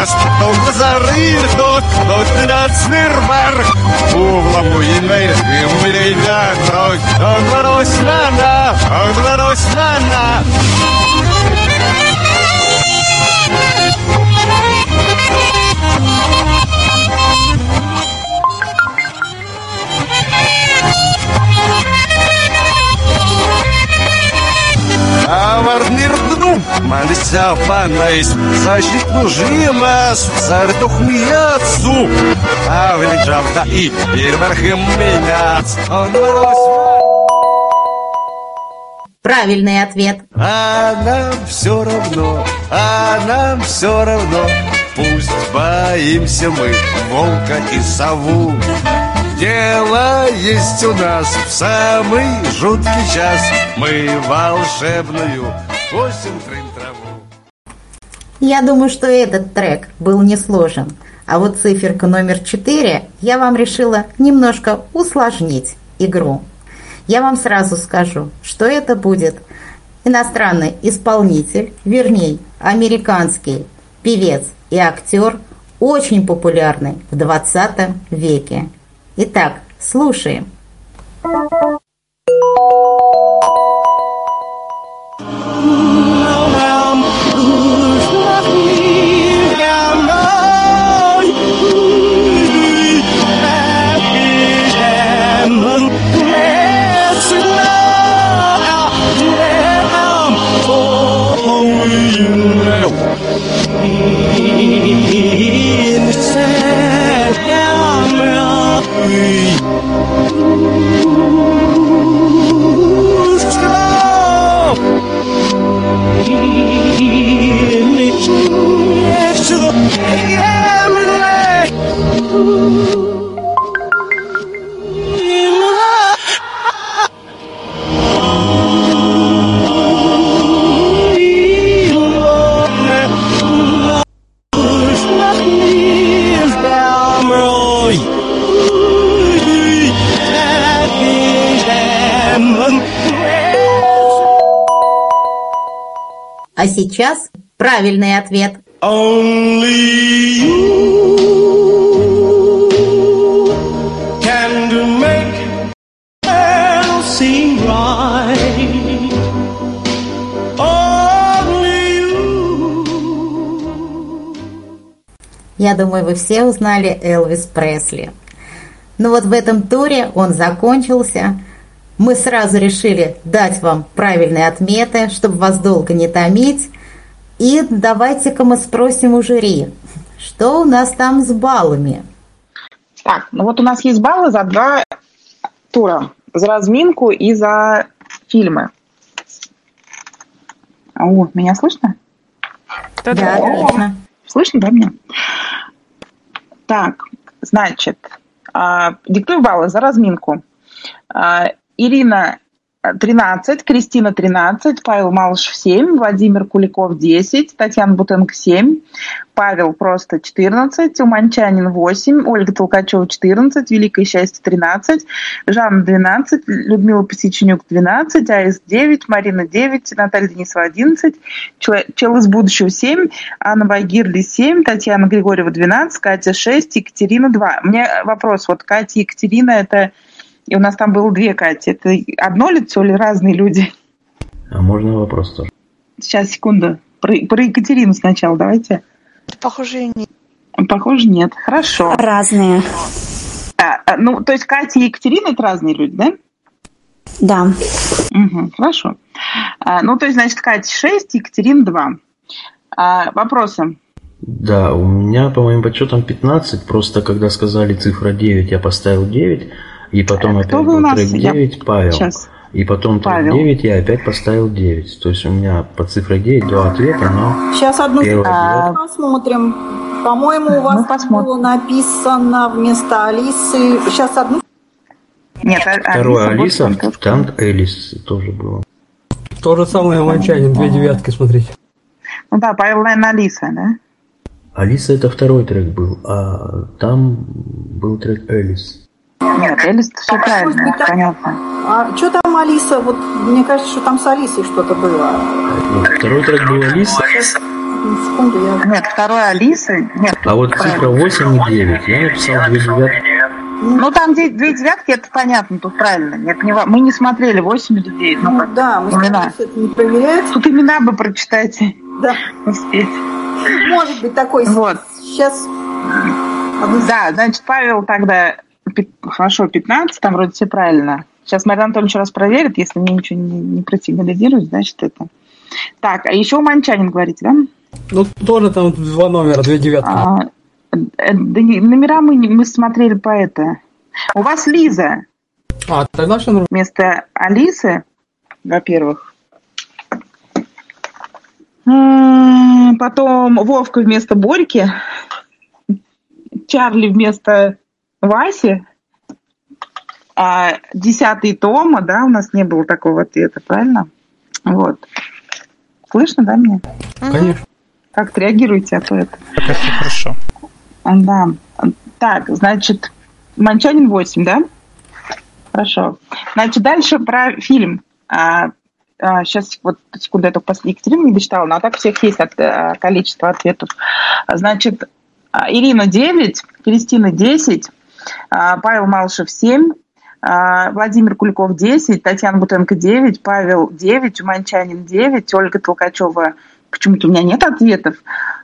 Dužimas, daug zarirdo, daug neatsmirbar. Uvlamu jinai, imuriai netrok, daug varos mena, daug varos mena. Avarnirdnu, man įsiapanais, sartuchmijatsu, avlidžavta į ir marхиминят, он мороз. Правильный ответ. А нам все равно, а нам все равно, пусть боимся мы волка и сову. Дело есть у нас в самый жуткий час, мы волшебную косим трын траву. Я думаю, что этот трек был несложен. А вот циферка номер 4 я вам решила немножко усложнить игру. Я вам сразу скажу, что это будет иностранный исполнитель, вернее, американский певец и актер, очень популярный в 20 веке. Итак, слушаем. А сейчас правильный ответ. Only you can do seem right. Only you. Я думаю, вы все узнали Элвис Пресли. Ну вот в этом туре он закончился. Мы сразу решили дать вам правильные отметы, чтобы вас долго не томить. И давайте-ка мы спросим у жюри, что у нас там с баллами? Так, ну вот у нас есть баллы за два тура. За разминку и за фильмы. О, меня слышно? Да, да, О, Слышно, да, меня? Так, значит, а, диктую баллы за разминку. А, Ирина 13, Кристина 13, Павел Малышев 7, Владимир Куликов 10, Татьяна Бутенко 7, Павел просто 14, Уманчанин 8, Ольга Толкачева 14, Великое счастье 13, Жанна 12, Людмила Посеченюк 12, АИС 9, Марина 9, Наталья Денисова 11, Чел из будущего 7, Анна Байгирли 7, Татьяна Григорьева 12, Катя 6, Екатерина 2. У меня вопрос, вот Катя и Екатерина это и у нас там было две Кати. Это одно лицо или разные люди? А можно вопрос тоже? Сейчас, секунду. Про, про Екатерину сначала давайте. Похоже, нет. Похоже, нет. Хорошо. Разные. А, а, ну, то есть Катя и Екатерина это разные люди, да? Да. Угу, хорошо. А, ну, то есть, значит, Катя 6, Екатерина 2. А, вопросы? Да, у меня, по моим подсчетам, 15. Просто когда сказали цифра 9, я поставил 9. И потом Кто опять был трек Я- 9, Павел. Сейчас. И потом трек Павел. 9, я опять поставил 9. То есть у меня по цифре 9 два ответа, но Сейчас одну ответ. посмотрим. По-моему, у вас было написано вместо Алисы. Сейчас одну. Нет, Второе Алиса, там Элис тоже было. То же самое Манчанин, две девятки, смотрите. Ну да, Павел, наверное, Алиса, да? Алиса это второй трек был, а там был трек Элис. Нет, Элис все правильно, понятно. А что там Алиса? Вот мне кажется, что там с Алисой что-то было. Второй трек был Алиса, Одну секунду, я... Нет, второе Алисы. Нет, а вот цифра 8 и 9. Я написал две девятки. Ну, там две девятки, это понятно, тут правильно. Нет, не, мы не смотрели 8 или 9. Ну, как, да, мы имена. это не проверяем. Тут имена бы прочитать. Да. Успеть. Может быть такой. Вот. Сейчас. Да, значит, Павел тогда, хорошо, 15, там вроде все правильно. Сейчас Мария Анатольевич раз проверит, если мне ничего не, не просигнализирует, значит это. Так, а еще Манчанин говорите, да? Ну, тоже там два номера, две девятки. А, э, да не- номера мы, мы смотрели по это. У вас Лиза. А, тогда все нормально. Вместо Алисы, во-первых. Потом Вовка вместо Борьки. Чарли вместо Васи. А десятый Тома, да, у нас не было такого ответа, правильно? Вот. Слышно, да, меня? Конечно. Как-то реагируете, а то это. Пока все хорошо. А, Да. Так, значит, Манчанин 8, да? Хорошо. Значит, дальше про фильм. А, а, сейчас, вот, секунду, я только после Екатерины не дочитала, но а так всех есть от, а, количество ответов. А, Значит, а, Ирина 9, Кристина 10, а, Павел Малышев 7, а, Владимир Куликов 10, Татьяна Бутенко 9, Павел 9, Уманчанин 9, Ольга Толкачева. Почему-то у меня нет ответов.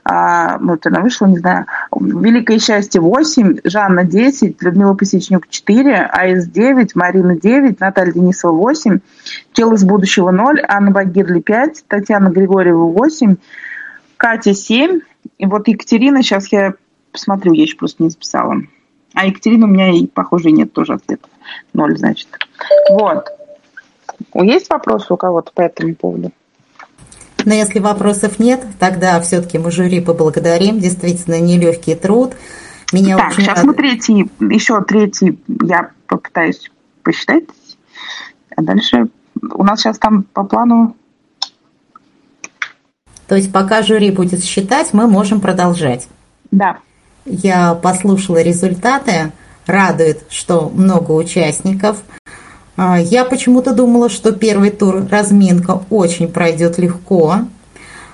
А, вот она вышла, не знаю. Великое счастье 8, Жанна 10, Людмила Посечнюк 4, АИС 9, Марина 9, Наталья Денисова 8, Чел из будущего 0, Анна Багирли 5, Татьяна Григорьева 8, Катя 7. И вот Екатерина, сейчас я посмотрю, я еще просто не записала. А Екатерина у меня, и, похоже, нет тоже ответов. Ноль, значит. Вот. Есть вопросы у кого-то по этому поводу? Но если вопросов нет, тогда все-таки мы жюри поблагодарим. Действительно, нелегкий труд. Меня так, очень сейчас мы третий, еще третий я попытаюсь посчитать. А дальше у нас сейчас там по плану... То есть пока жюри будет считать, мы можем продолжать. Да. Я послушала результаты. Радует, что много участников. А, Я почему-то думала, что первый тур разминка очень пройдет легко,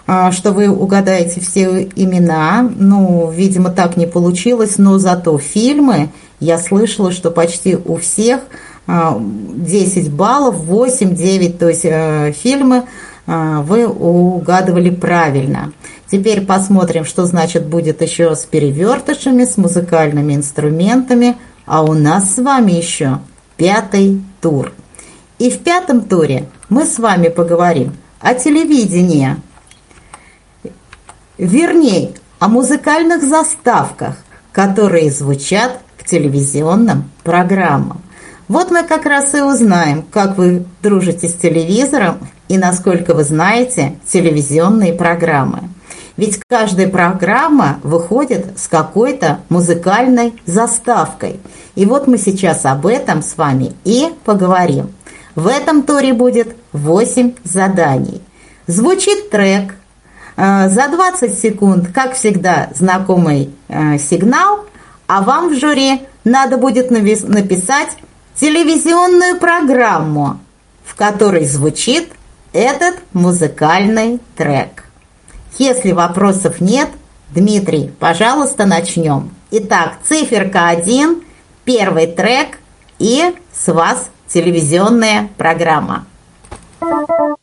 а, что вы угадаете все имена. Ну, видимо, так не получилось, но зато фильмы я слышала, что почти у всех а, 10 баллов, 8, 9, то есть э, фильмы а, вы угадывали правильно. Теперь посмотрим, что значит будет еще с перевертышами, с музыкальными инструментами. А у нас с вами еще пятый тур. И в пятом туре мы с вами поговорим о телевидении. Вернее, о музыкальных заставках, которые звучат к телевизионным программам. Вот мы как раз и узнаем, как вы дружите с телевизором и насколько вы знаете телевизионные программы. Ведь каждая программа выходит с какой-то музыкальной заставкой. И вот мы сейчас об этом с вами и поговорим. В этом туре будет 8 заданий. Звучит трек. Э, За 20 секунд, как всегда, знакомый э, сигнал, а вам в жюри надо будет написать телевизионную программу, в которой звучит этот музыкальный трек. Если вопросов нет, Дмитрий, пожалуйста, начнем. Итак, циферка 1, первый трек и с вас телевизионная программа. Время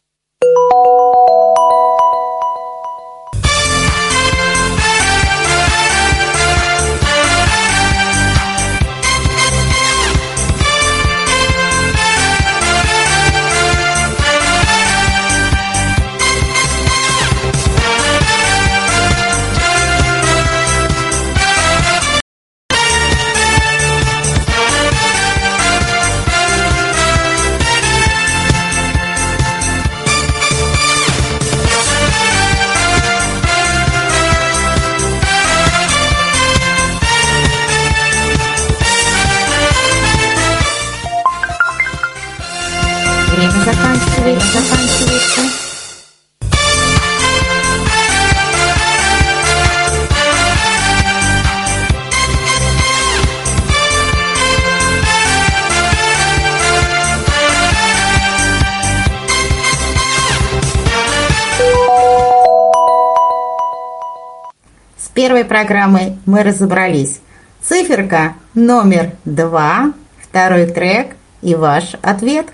первой программой мы разобрались. Циферка номер два, второй трек и ваш ответ.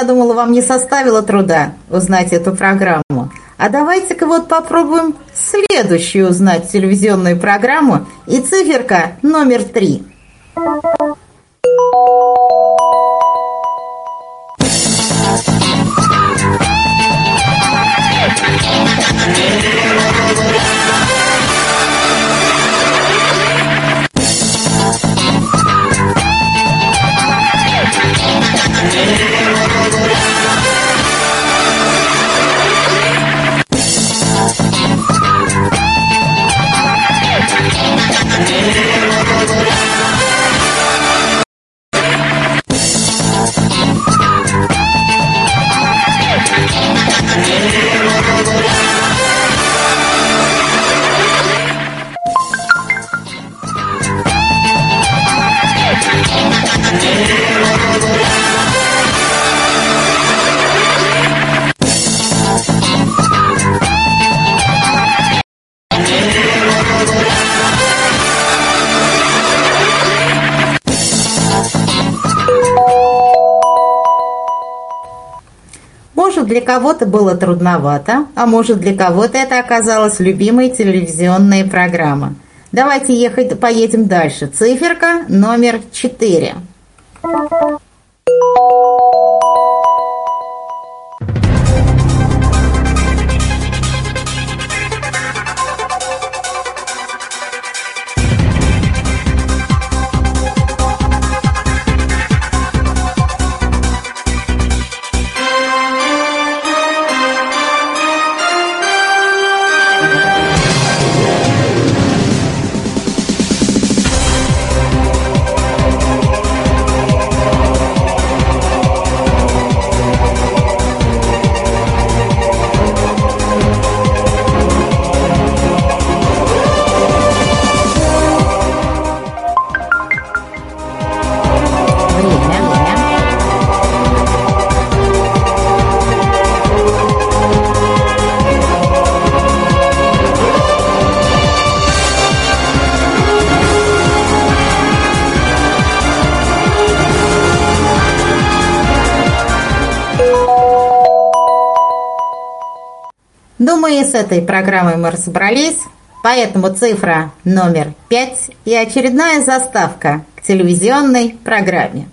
Я думала, вам не составило труда узнать эту программу. А давайте-ка вот попробуем следующую узнать телевизионную программу и циферка номер три. кого-то было трудновато, а может для кого-то это оказалась любимая телевизионная программа. Давайте ехать, поедем дальше. Циферка номер четыре. С этой программой мы разобрались, поэтому цифра номер пять и очередная заставка к телевизионной программе.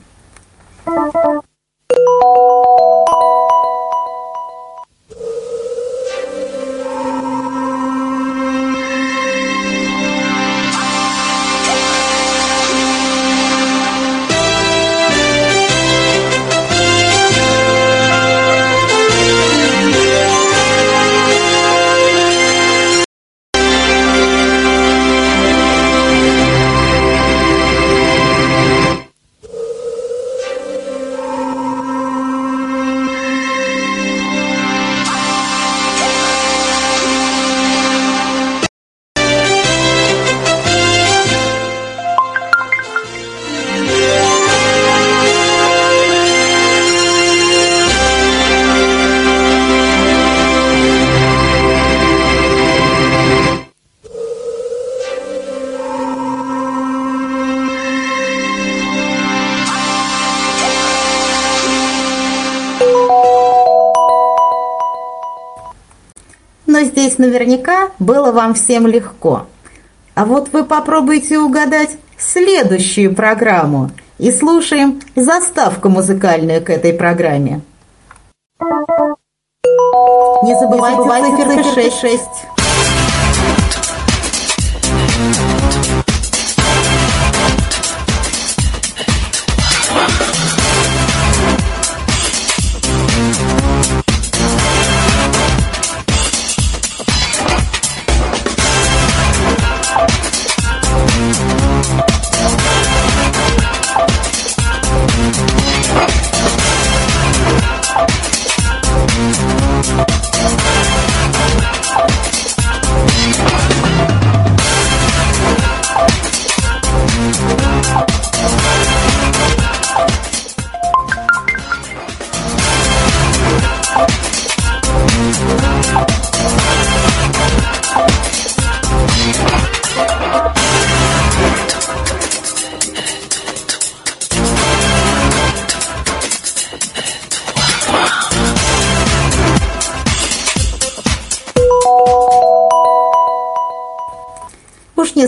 Но здесь наверняка было вам всем легко. А вот вы попробуйте угадать следующую программу и слушаем заставку музыкальную к этой программе. Не забывайте, циферка 6. 6.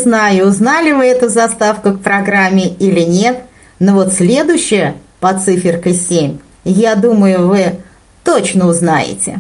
Знаю, узнали вы эту заставку к программе или нет, но вот следующая по циферке 7, я думаю, вы точно узнаете.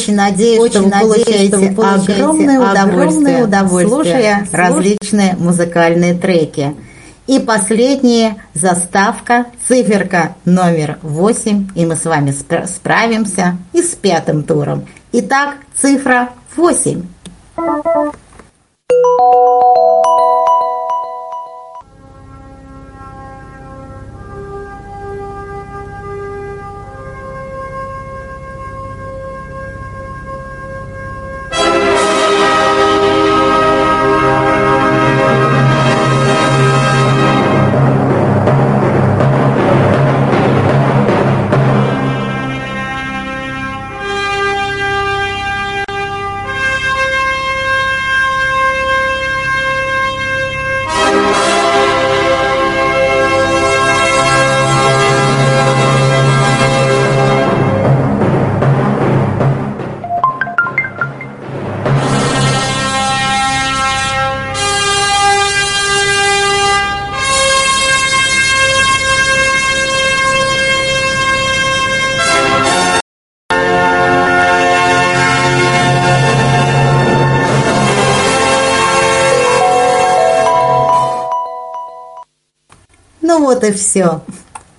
Очень надеюсь, Очень что вы надеюсь, что вы получаете огромное удовольствие, огромное удовольствие, слушая слуш- различные музыкальные треки. И последняя заставка, циферка номер 8, и мы с вами спра- справимся и с пятым туром. Итак, цифра 8. Вот и все.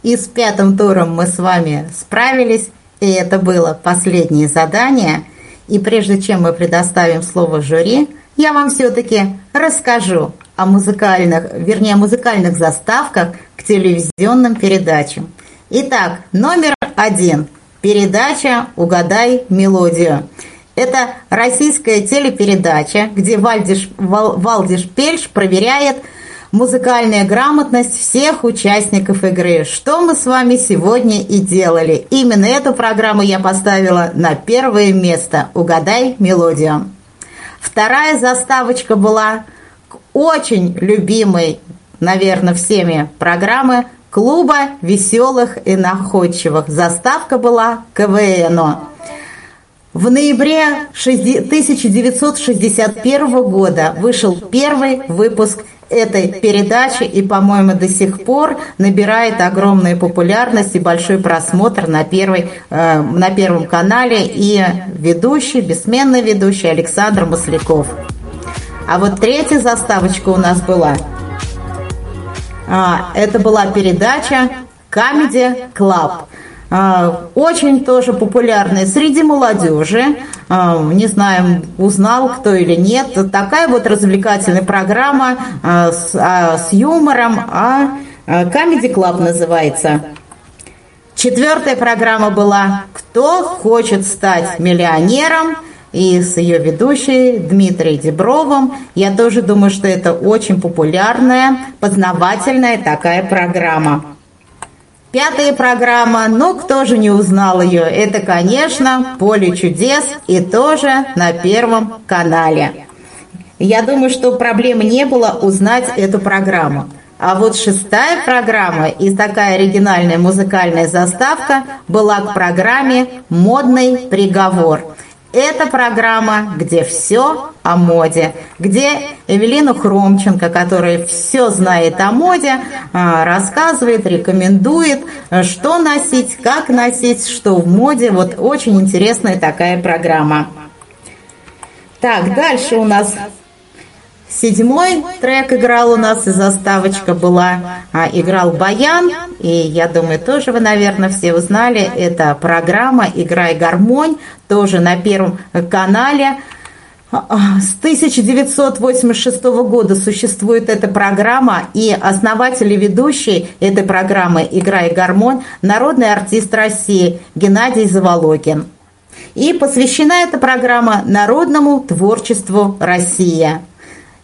И с пятым туром мы с вами справились, и это было последнее задание. И прежде чем мы предоставим слово жюри, я вам все-таки расскажу о музыкальных, вернее, о музыкальных заставках к телевизионным передачам. Итак, номер один. Передача «Угадай мелодию». Это российская телепередача, где Вальдиш, Вал- Валдиш Пельш проверяет музыкальная грамотность всех участников игры, что мы с вами сегодня и делали. Именно эту программу я поставила на первое место «Угадай мелодию». Вторая заставочка была к очень любимой, наверное, всеми программы клуба веселых и находчивых. Заставка была КВНу. В ноябре 1961 года вышел первый выпуск этой передачи и, по-моему, до сих пор набирает огромную популярность и большой просмотр на, первой, э, на Первом канале и ведущий, бессменный ведущий Александр Масляков. А вот третья заставочка у нас была. А, это была передача Comedy Club. А, Очень тоже популярная среди молодежи. А, Не знаю, узнал кто или нет. Такая вот развлекательная программа а, с, с юмором. А, Comedy Club называется. Четвертая программа была «Кто хочет стать миллионером?» и с ее ведущей Дмитрием Дебровым. Я тоже думаю, что это очень популярная, познавательная такая программа. Пятая программа, ну кто же не узнал ее? Это, конечно, «Поле чудес» и тоже на Первом канале. Я думаю, что проблем не было узнать эту программу. А вот шестая программа и такая оригинальная музыкальная заставка была к программе «Модный приговор». Это программа, где все о моде, где Эвелина Хромченко, которая все знает о моде, а, рассказывает, рекомендует, а, что носить, как носить, что в моде. Вот очень интересная такая программа. Так, дальше у нас Седьмой трек играл у нас, и заставочка была, а, играл Баян, и я думаю, тоже вы, наверное, все узнали, это программа «Играй гармонь», тоже на Первом канале. А, С 1986 года существует эта программа, и основатель и ведущий этой программы «Играй гармонь» народный артист России Геннадий Заволокин. И посвящена эта программа народному творчеству «Россия».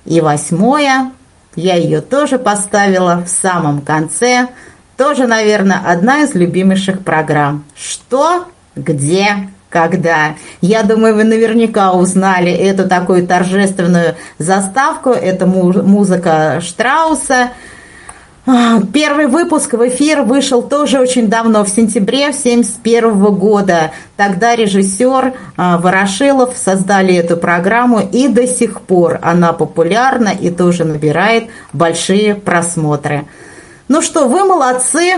И восьмое, я ее тоже поставила в самом конце. Тоже, наверное, одна из любимейших программ. Что, где, когда. Я думаю, вы наверняка узнали эту такую торжественную заставку. Это му- музыка Штрауса. Первый выпуск в эфир вышел тоже очень давно, в сентябре 1971 года. Тогда режиссер а, Ворошилов создали эту программу, и до сих пор она популярна и тоже набирает большие просмотры. Ну что, вы молодцы.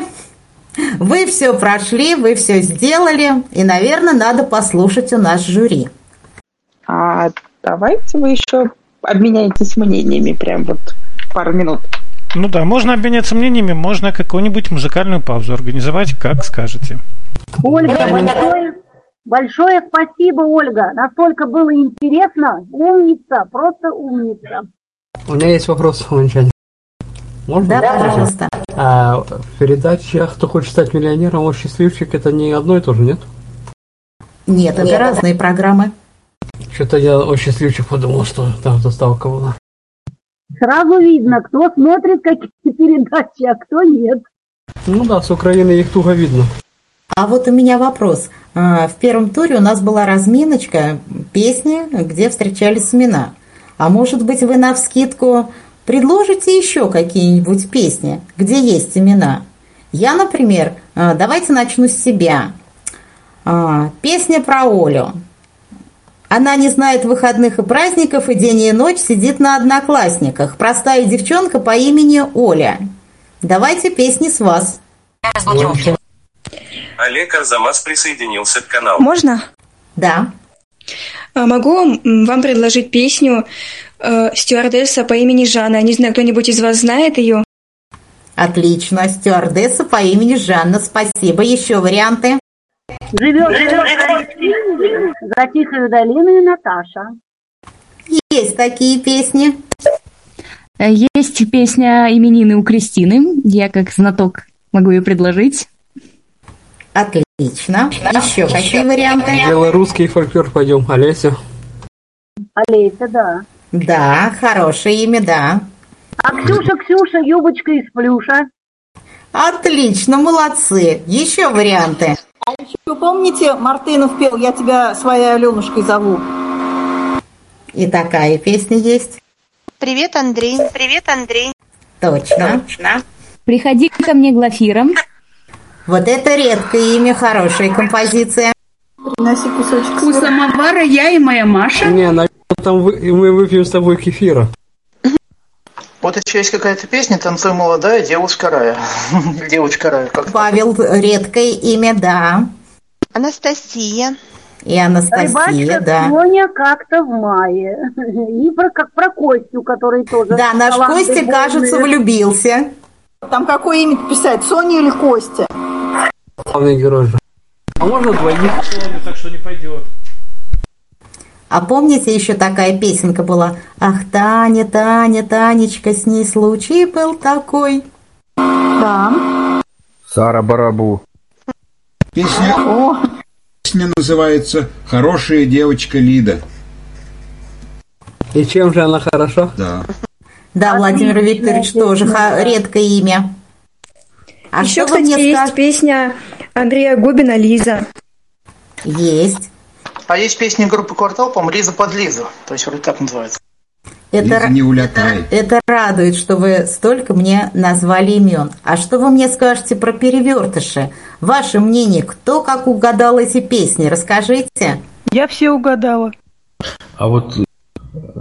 Вы все прошли, вы все сделали, и, наверное, надо послушать у нас жюри. А давайте вы еще обменяетесь мнениями прям вот пару минут. Ну да, можно обменяться мнениями, можно какую-нибудь музыкальную паузу организовать, как скажете. Ольга, большое, большое спасибо, Ольга. Настолько было интересно. Умница, просто умница. У меня есть вопрос к окончанию. Можно? Да, пожалуйста. А в передаче «Кто хочет стать миллионером», «О счастливчик» это не одно и то же, нет? Нет, это разные программы. Что-то я о счастливчик подумал, что там доставка была. Сразу видно, кто смотрит какие передачи, а кто нет. Ну да, с Украины их туго видно. А вот у меня вопрос. А, В первом туре у нас была разминочка, песни, где встречались имена. А может быть, вы на вскидку предложите еще какие-нибудь песни, где есть имена? Я, например, а, давайте начну с себя. А, Песня про Олю. Она не знает выходных и праздников, и день и ночь сидит на одноклассниках. Простая девчонка по имени Оля. Давайте песни с вас. Олег Арзамас присоединился к каналу. Можно? Да. А, Могу вам предложить песню э, «Стюардесса по имени Жанна». Не знаю, кто-нибудь из вас знает ее? Отлично. Стюардесса по имени Жанна. Спасибо. Еще варианты? Живет, живет за тихой долиной Наташа. Есть такие песни. Э, Есть песня именины у Кристины. Я как знаток могу ее предложить. Отлично. Еще какие варианты? Белорусский фольклор пойдем. Олеся. Олеся, да. Да, хорошее имя, да. А Ксюша, Ксюша, юбочка из плюша. Отлично, молодцы. Еще варианты. А еще помните, Мартынов пел «Я тебя своей Аленушкой зову». И такая песня есть. Привет, Андрей. Привет, Андрей. Точно. Приходи ко мне Глафиром. Вот это редкое имя, хорошая композиция. Приноси кусочек. У самовара я и моя Маша. Не, наверное, там вы- мы выпьем с тобой кефира. Вот еще есть какая-то песня «Танцуй, молодая, девушка рая». Девочка рая. Как Павел, редкое имя, да. Анастасия. И Анастасия, Рыбачка да. Соня как-то в мае. И про, как про Костю, который тоже... Да, наш Костя, кажется, влюбился. Там какое имя писать, Соня или Костя? Главный герой же. А можно двоих? Так что не пойдет. А помните, еще такая песенка была? Ах, Таня, Таня, Танечка, с ней случай был такой. Да. Сара Барабу. Песня, песня называется «Хорошая девочка Лида». И чем же она хороша? Да. Да, Владимир Викторович тоже редкое имя. А Еще, что кстати, есть песня Андрея Губина «Лиза». Есть. А есть песня группы «Квартал», по-моему, «Лиза под Лизу». То есть вроде так называется. Это, Лиза, не улятай. это радует, что вы столько мне назвали имен. А что вы мне скажете про перевертыши? Ваше мнение, кто как угадал эти песни? Расскажите. Я все угадала. А вот э,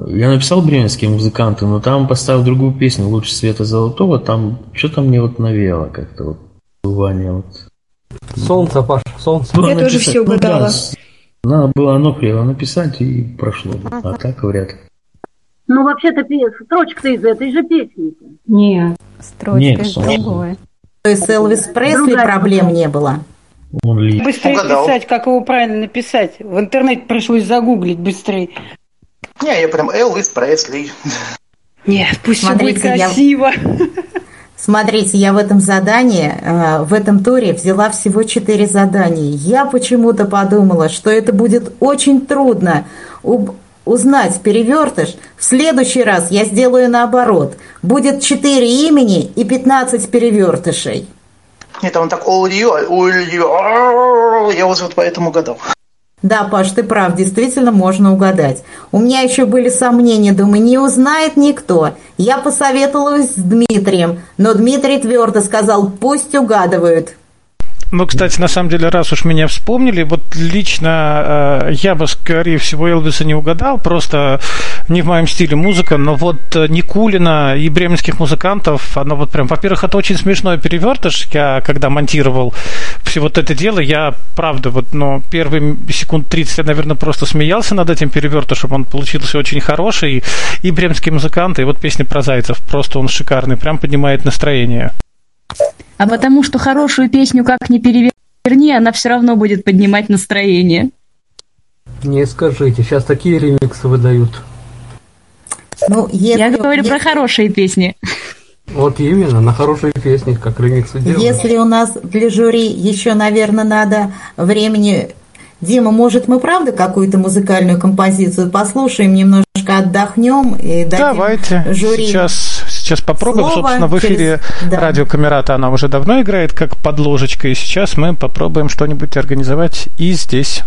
я написал бременские музыканты, но там поставил другую песню «Лучше света золотого», там что-то мне вот навело как-то вот бывание вот. Солнце, Паш, солнце. Я тоже написать- все ну да, угадала. с- надо было оно прело написать и прошло. А так вряд ли. Ну, вообще-то строчка-то из этой же песни. Нет. Строчка Нет, из другой. То есть с Элвис Пресли Другая проблем не было? Он ли. Быстрее Угадал. писать, как его правильно написать. В интернете пришлось загуглить быстрее. Не, я прям Элвис Пресли. Нет, пусть все будет Смотрите, я- красиво. Смотрите, я в этом задании, э, в этом туре взяла всего четыре задания. Я почему-то подумала, что это будет очень трудно узнать перевертыш. В следующий раз я сделаю наоборот. Будет четыре имени и 15 перевертышей. Нет, там так «All you, all you». Я вот поэтому угадал. Да, Паш, ты прав, действительно можно угадать. У меня еще были сомнения, думаю, не узнает никто. Я посоветовалась с Дмитрием, но Дмитрий твердо сказал, пусть угадывают. Ну, кстати, на самом деле, раз уж меня вспомнили, вот лично э, я бы, скорее всего, Элвиса не угадал, просто не в моем стиле музыка, но вот э, Никулина и бременских музыкантов, оно вот прям, во-первых, это очень смешной перевертыш, я когда монтировал все вот это дело, я, правда, вот, ну, первые секунд 30 я, наверное, просто смеялся над этим перевертышем, он получился очень хороший, и бременские музыканты, и вот песня про зайцев, просто он шикарный, прям поднимает настроение. А потому что хорошую песню как ни переверни, она все равно будет поднимать настроение. Не скажите, сейчас такие ремиксы выдают. Ну, если, Я говорю про хорошие песни. Вот именно, на хорошие песни, как ремиксы делают. Если у нас для жюри еще, наверное, надо времени... Дима, может, мы правда какую-то музыкальную композицию послушаем, немножко отдохнем и дадим Давайте жюри сейчас, сейчас попробуем. слово Собственно, в эфире через- да. радио Камерата она уже давно играет как подложечка, и сейчас мы попробуем что-нибудь организовать и здесь.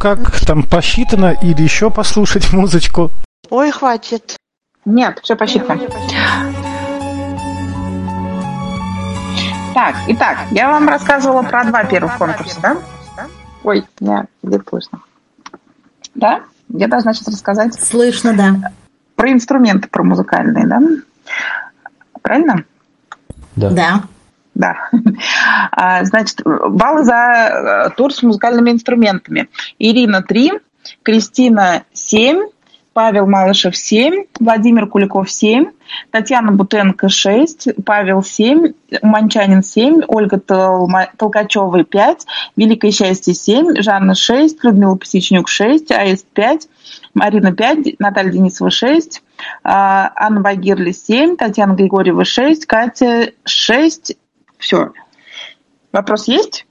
Как, там посчитано или еще послушать музычку? Ой, хватит. Нет, все посчитано. Так, итак, я вам рассказывала про два первых конкурса, да? Ой, меня где слышно. Да? Я должна сейчас рассказать. Слышно, да. Про инструменты, про музыкальные, да? Правильно? Да. Да. Да. А, Значит, баллы за э, тур с музыкальными инструментами. Ирина 3, Кристина 7, Павел Малышев 7, Владимир Куликов 7, Татьяна Бутенко 6, Павел 7, Манчанин 7, Ольга Толма- Толкачева 5, Великое счастье 7, Жанна 6, Людмила Пасечнюк 6, Аист 5, Марина 5, Наталья Денисова 6, а, Анна Багирли 7, Татьяна Григорьева 6, Катя 6. Все. Вопрос есть?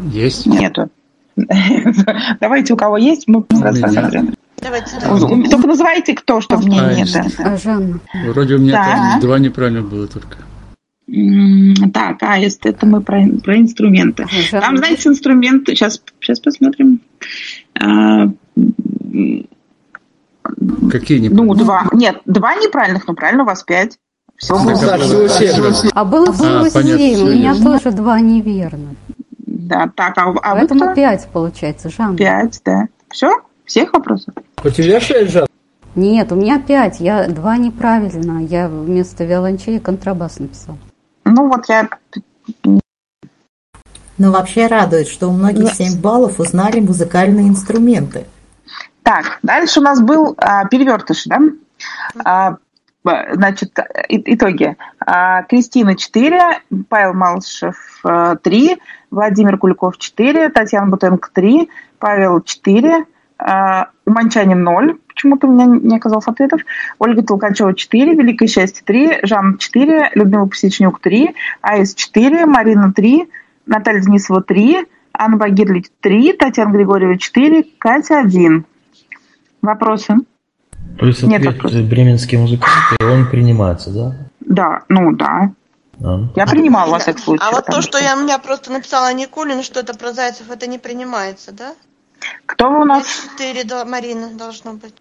Есть. Нету. Давайте, у кого есть, мы сразу меня. посмотрим. Давайте. Только называйте кто, чтобы мне А, нет. Жанна. Вроде у меня там два неправильно было только. Так, аист, это мы про, про инструменты. Там, знаете, инструменты, сейчас, сейчас посмотрим. А, Какие ну, неправильно? два. Нет, два неправильных, но правильно у вас пять. А семь. Было А, понятно, семь, у меня тоже два неверно. Да, так, а, а Поэтому пять получается, Жанна. Пять, да. Все? Всех вопросов? У тебя шесть, Жан? Нет, у меня пять, я два неправильно. Я вместо виолончели контрабас написал. Ну, вот я... Но вообще радует, что у многих 7 баллов узнали музыкальные инструменты. Так, дальше у нас был а, перевертыш, да? А, значит, и- итоги. А, Кристина 4, Павел Малышев 3, Владимир Куликов 4, Татьяна Бутенко 3, Павел 4, а, Уманчанин 0, почему-то у меня не оказалось ответов, Ольга Толкачева 4, Великое счастье 3, Жанна 4, Людмила Посечнюк 3, Аис 4, Марина 3, Наталья Денисова 3, Анна Багирли 3, Татьяна Григорьева 4, Катя 1. Вопросы? Плюс Нет ответ бременские музыканты, он принимается, да? Да, ну да. А. Я принимала во всяком случае. А вот то, что я у меня просто написала Никулин, что это про зайцев, это не принимается, да? Кто вы у нас? Четыре до- Марина должно быть.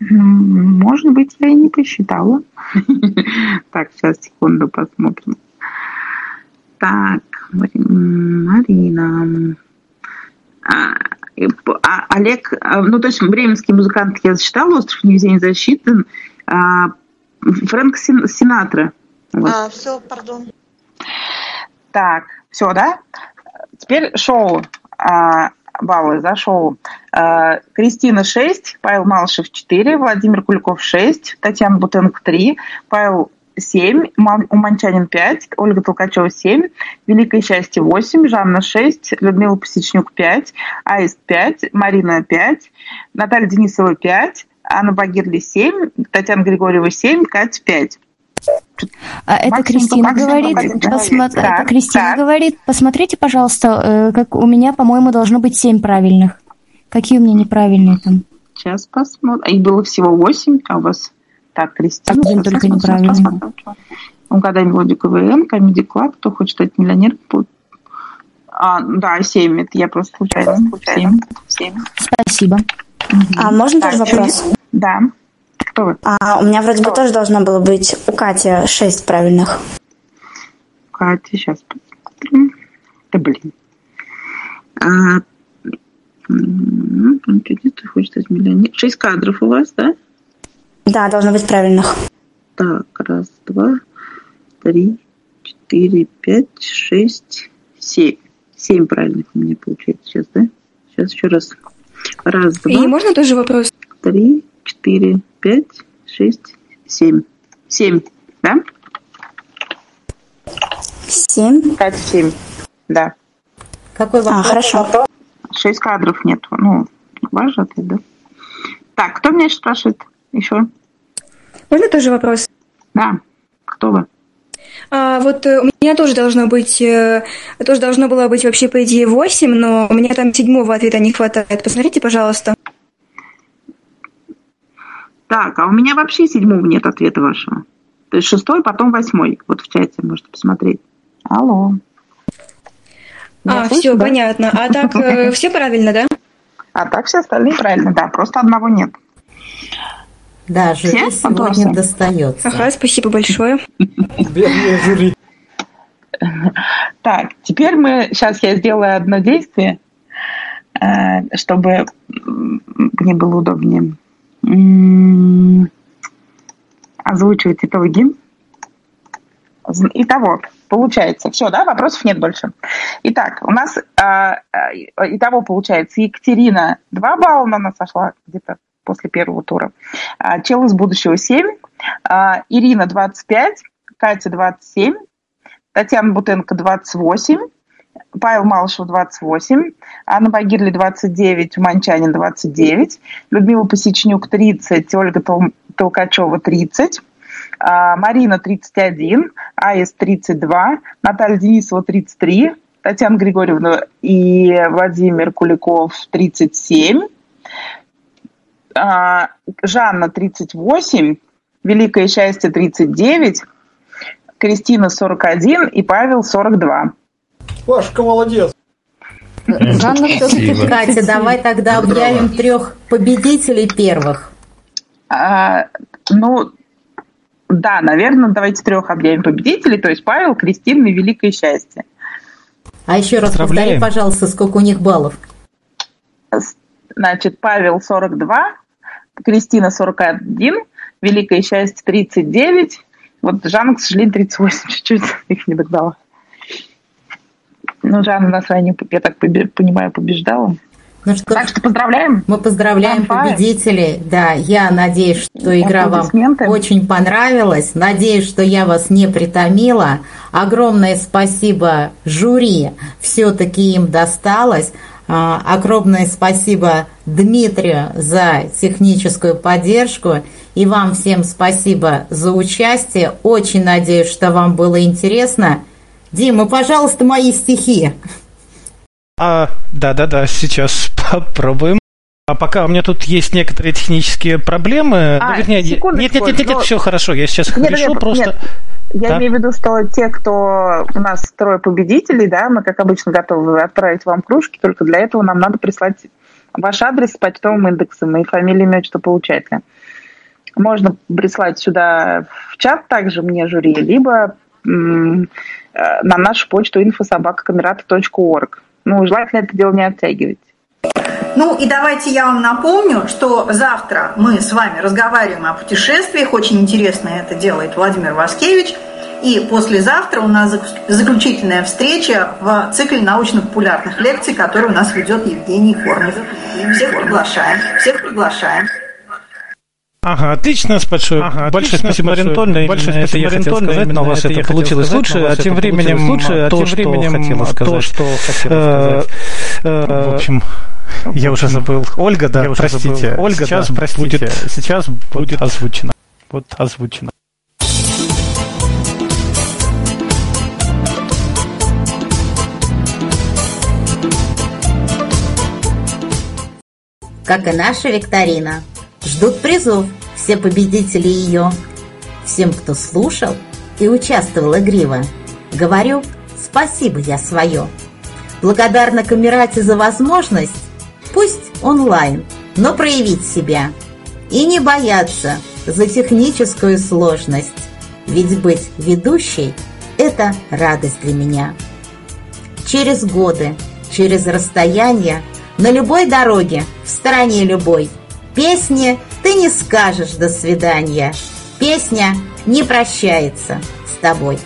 Может быть, я и не посчитала. Так, сейчас, секунду, посмотрим. Так, Мари- Марина. А, Олег, а, ну, то есть бременский музыкант я засчитала, «Остров невезения» засчитан. А, Фрэнк Син- Синатра. Вот. А, все, пардон. Так, все, да? Теперь шоу. А, баллы за шоу. А, Кристина 6, Павел Малышев 4, Владимир Куликов 6, Татьяна Бутенко 3, Павел 7, Мам- Уманчанин 5, Ольга Толкачева 7, Великое счастье 8, Жанна 6, Людмила Посечнюк 5, Аист 5, Марина 5, Наталья Денисова 5, Анна Багирли 7, Татьяна Григорьева 7, Катя 5. А это Кристина говорит, посмо- это Кристина так. говорит, посмотрите, пожалуйста, э, как у меня, по-моему, должно быть семь правильных. Какие у меня неправильные там? Сейчас посмотрим. Их было всего 8, а у вас... Так, Кристина. Один только посмотрим. Угадай мелодию КВН, Comedy Club, кто хочет стать миллионером. А, да, 7. Это я просто случайно. 7. 7. Спасибо. А можно тоже Так, вопрос? Да. Кто вы? А, у меня вроде бы тоже должно было быть у Кати шесть правильных. Катя, сейчас посмотрим. Да блин. А, м, Ты хочешь стать миллионером? Шесть кадров у вас, да? Да, должно быть правильных. Так, раз, два, три, четыре, пять, шесть, семь. Семь правильных у меня получается сейчас, да? Сейчас еще раз. Раз, два, И можно тоже вопрос? три, четыре, пять, шесть, семь. Семь, да? Семь? Катя, семь. Да. Какой А, хорошо. Шесть кадров нет. Ну, ваш же ответ, да? Так, кто меня сейчас спрашивает еще? Можно тоже вопрос? Да. Кто вы? А, вот э, у меня тоже должно быть, э, тоже должно было быть вообще по идее 8, но у меня там седьмого ответа не хватает. Посмотрите, пожалуйста. Так, а у меня вообще седьмого нет ответа вашего. То есть шестой, потом восьмой. Вот в чате можете посмотреть. Алло. А, Я все, слышу, да? понятно. А так, э, все правильно, да? А так все остальные правильно, да, просто одного нет. Да, жюри Все сегодня вопросы? достается. Ага, спасибо большое. Бедное жюри. Так, теперь мы, сейчас я сделаю одно действие, э, чтобы мне было удобнее. М, Озвучивать итоги. Итого, получается, все, да, вопросов нет больше. Итак, у нас а, а, итого получается Екатерина 2 балла на нас сошла где-то после первого тура. А, Чел из будущего 7, а, Ирина 25, Катя 27, Татьяна Бутенко 28, Павел Малышев 28, Анна Багирли 29, Манчанин 29, Людмила Посечнюк 30, Ольга Тол- Толкачева 30, а, Марина 31, АИС 32, Наталья Денисова 33, Татьяна Григорьевна и Владимир Куликов 37, а, Жанна 38, Великое счастье 39, Кристина 41 и Павел 42. Пашка молодец. Жанна все-таки. Катя, давай тогда объявим трех победителей первых. А, ну, да, наверное, давайте трех объявим победителей, то есть Павел, Кристина и Великое счастье. А еще раз повтори, Поздравляем. пожалуйста, сколько у них баллов. Значит, Павел 42, Кристина 41, Великое счастье 39, вот Жанна, к сожалению, 38, чуть-чуть их не догнала. Ну, Жанна на ранее, я так понимаю, побеждала. Ну что, Так что поздравляем. мы поздравляем Фанфары. победителей. Да, я надеюсь, что игра вам очень понравилась. Надеюсь, что я вас не притомила. Огромное спасибо жюри. Все-таки им досталось. А, Огромное спасибо Дмитрию за техническую поддержку. И вам всем спасибо за участие. Очень надеюсь, что вам было интересно. Дима, пожалуйста, мои стихи. А, да-да-да, сейчас попробуем. А пока у меня тут есть некоторые технические проблемы. А, ну, вернее, секундочку, нет, нет, нет, нет, но- все хорошо. Я сейчас их Нет, решу нет, просто. нет. Я Да. имею в виду, что те, кто у нас трое победителей, да, мы, как обычно, готовы отправить вам кружки, только для этого нам надо прислать ваш адрес с почтовым индексом и фамилию, имя, отчество получателя. Можно прислать сюда в чат также мне жюри, либо м, э, на нашу почту infosobakakamerata.org. Ну, желательно это дело не оттягивать. Ну и давайте я вам напомню, что завтра мы с вами разговариваем о путешествиях. Очень интересно это делает Владимир Васкевич. И послезавтра у нас зак- заключительная встреча в цикле научно-популярных лекций, который у нас ведет Евгений Кормов. Всех приглашаем. Всех приглашаем. Ага, отлично, большое, Ага, большое отлично, спасибо, большое- Маринтольна. большое Именно это спасибо, я хотел сказать, Именно но у вас это это я хотел получилось сказать, лучше, но у а вас тем это временем получилось лучше, а то, тем что временем то, сказать. что хотела Э, сказать. э, В общем, я уже забыл. Ольга, да, Я уже простите. забыл. Ольга, Сейчас да, простите. будет, сейчас будет озвучено. Вот озвучено. как и наша викторина. Ждут призов все победители ее. Всем, кто слушал и участвовал игриво, говорю спасибо я свое. Благодарна Камерате за возможность, пусть онлайн, но проявить себя. И не бояться за техническую сложность, ведь быть ведущей – это радость для меня. Через годы, через расстояние, на любой дороге, в стороне любой. Песне ты не скажешь «до свидания». Песня не прощается с тобой.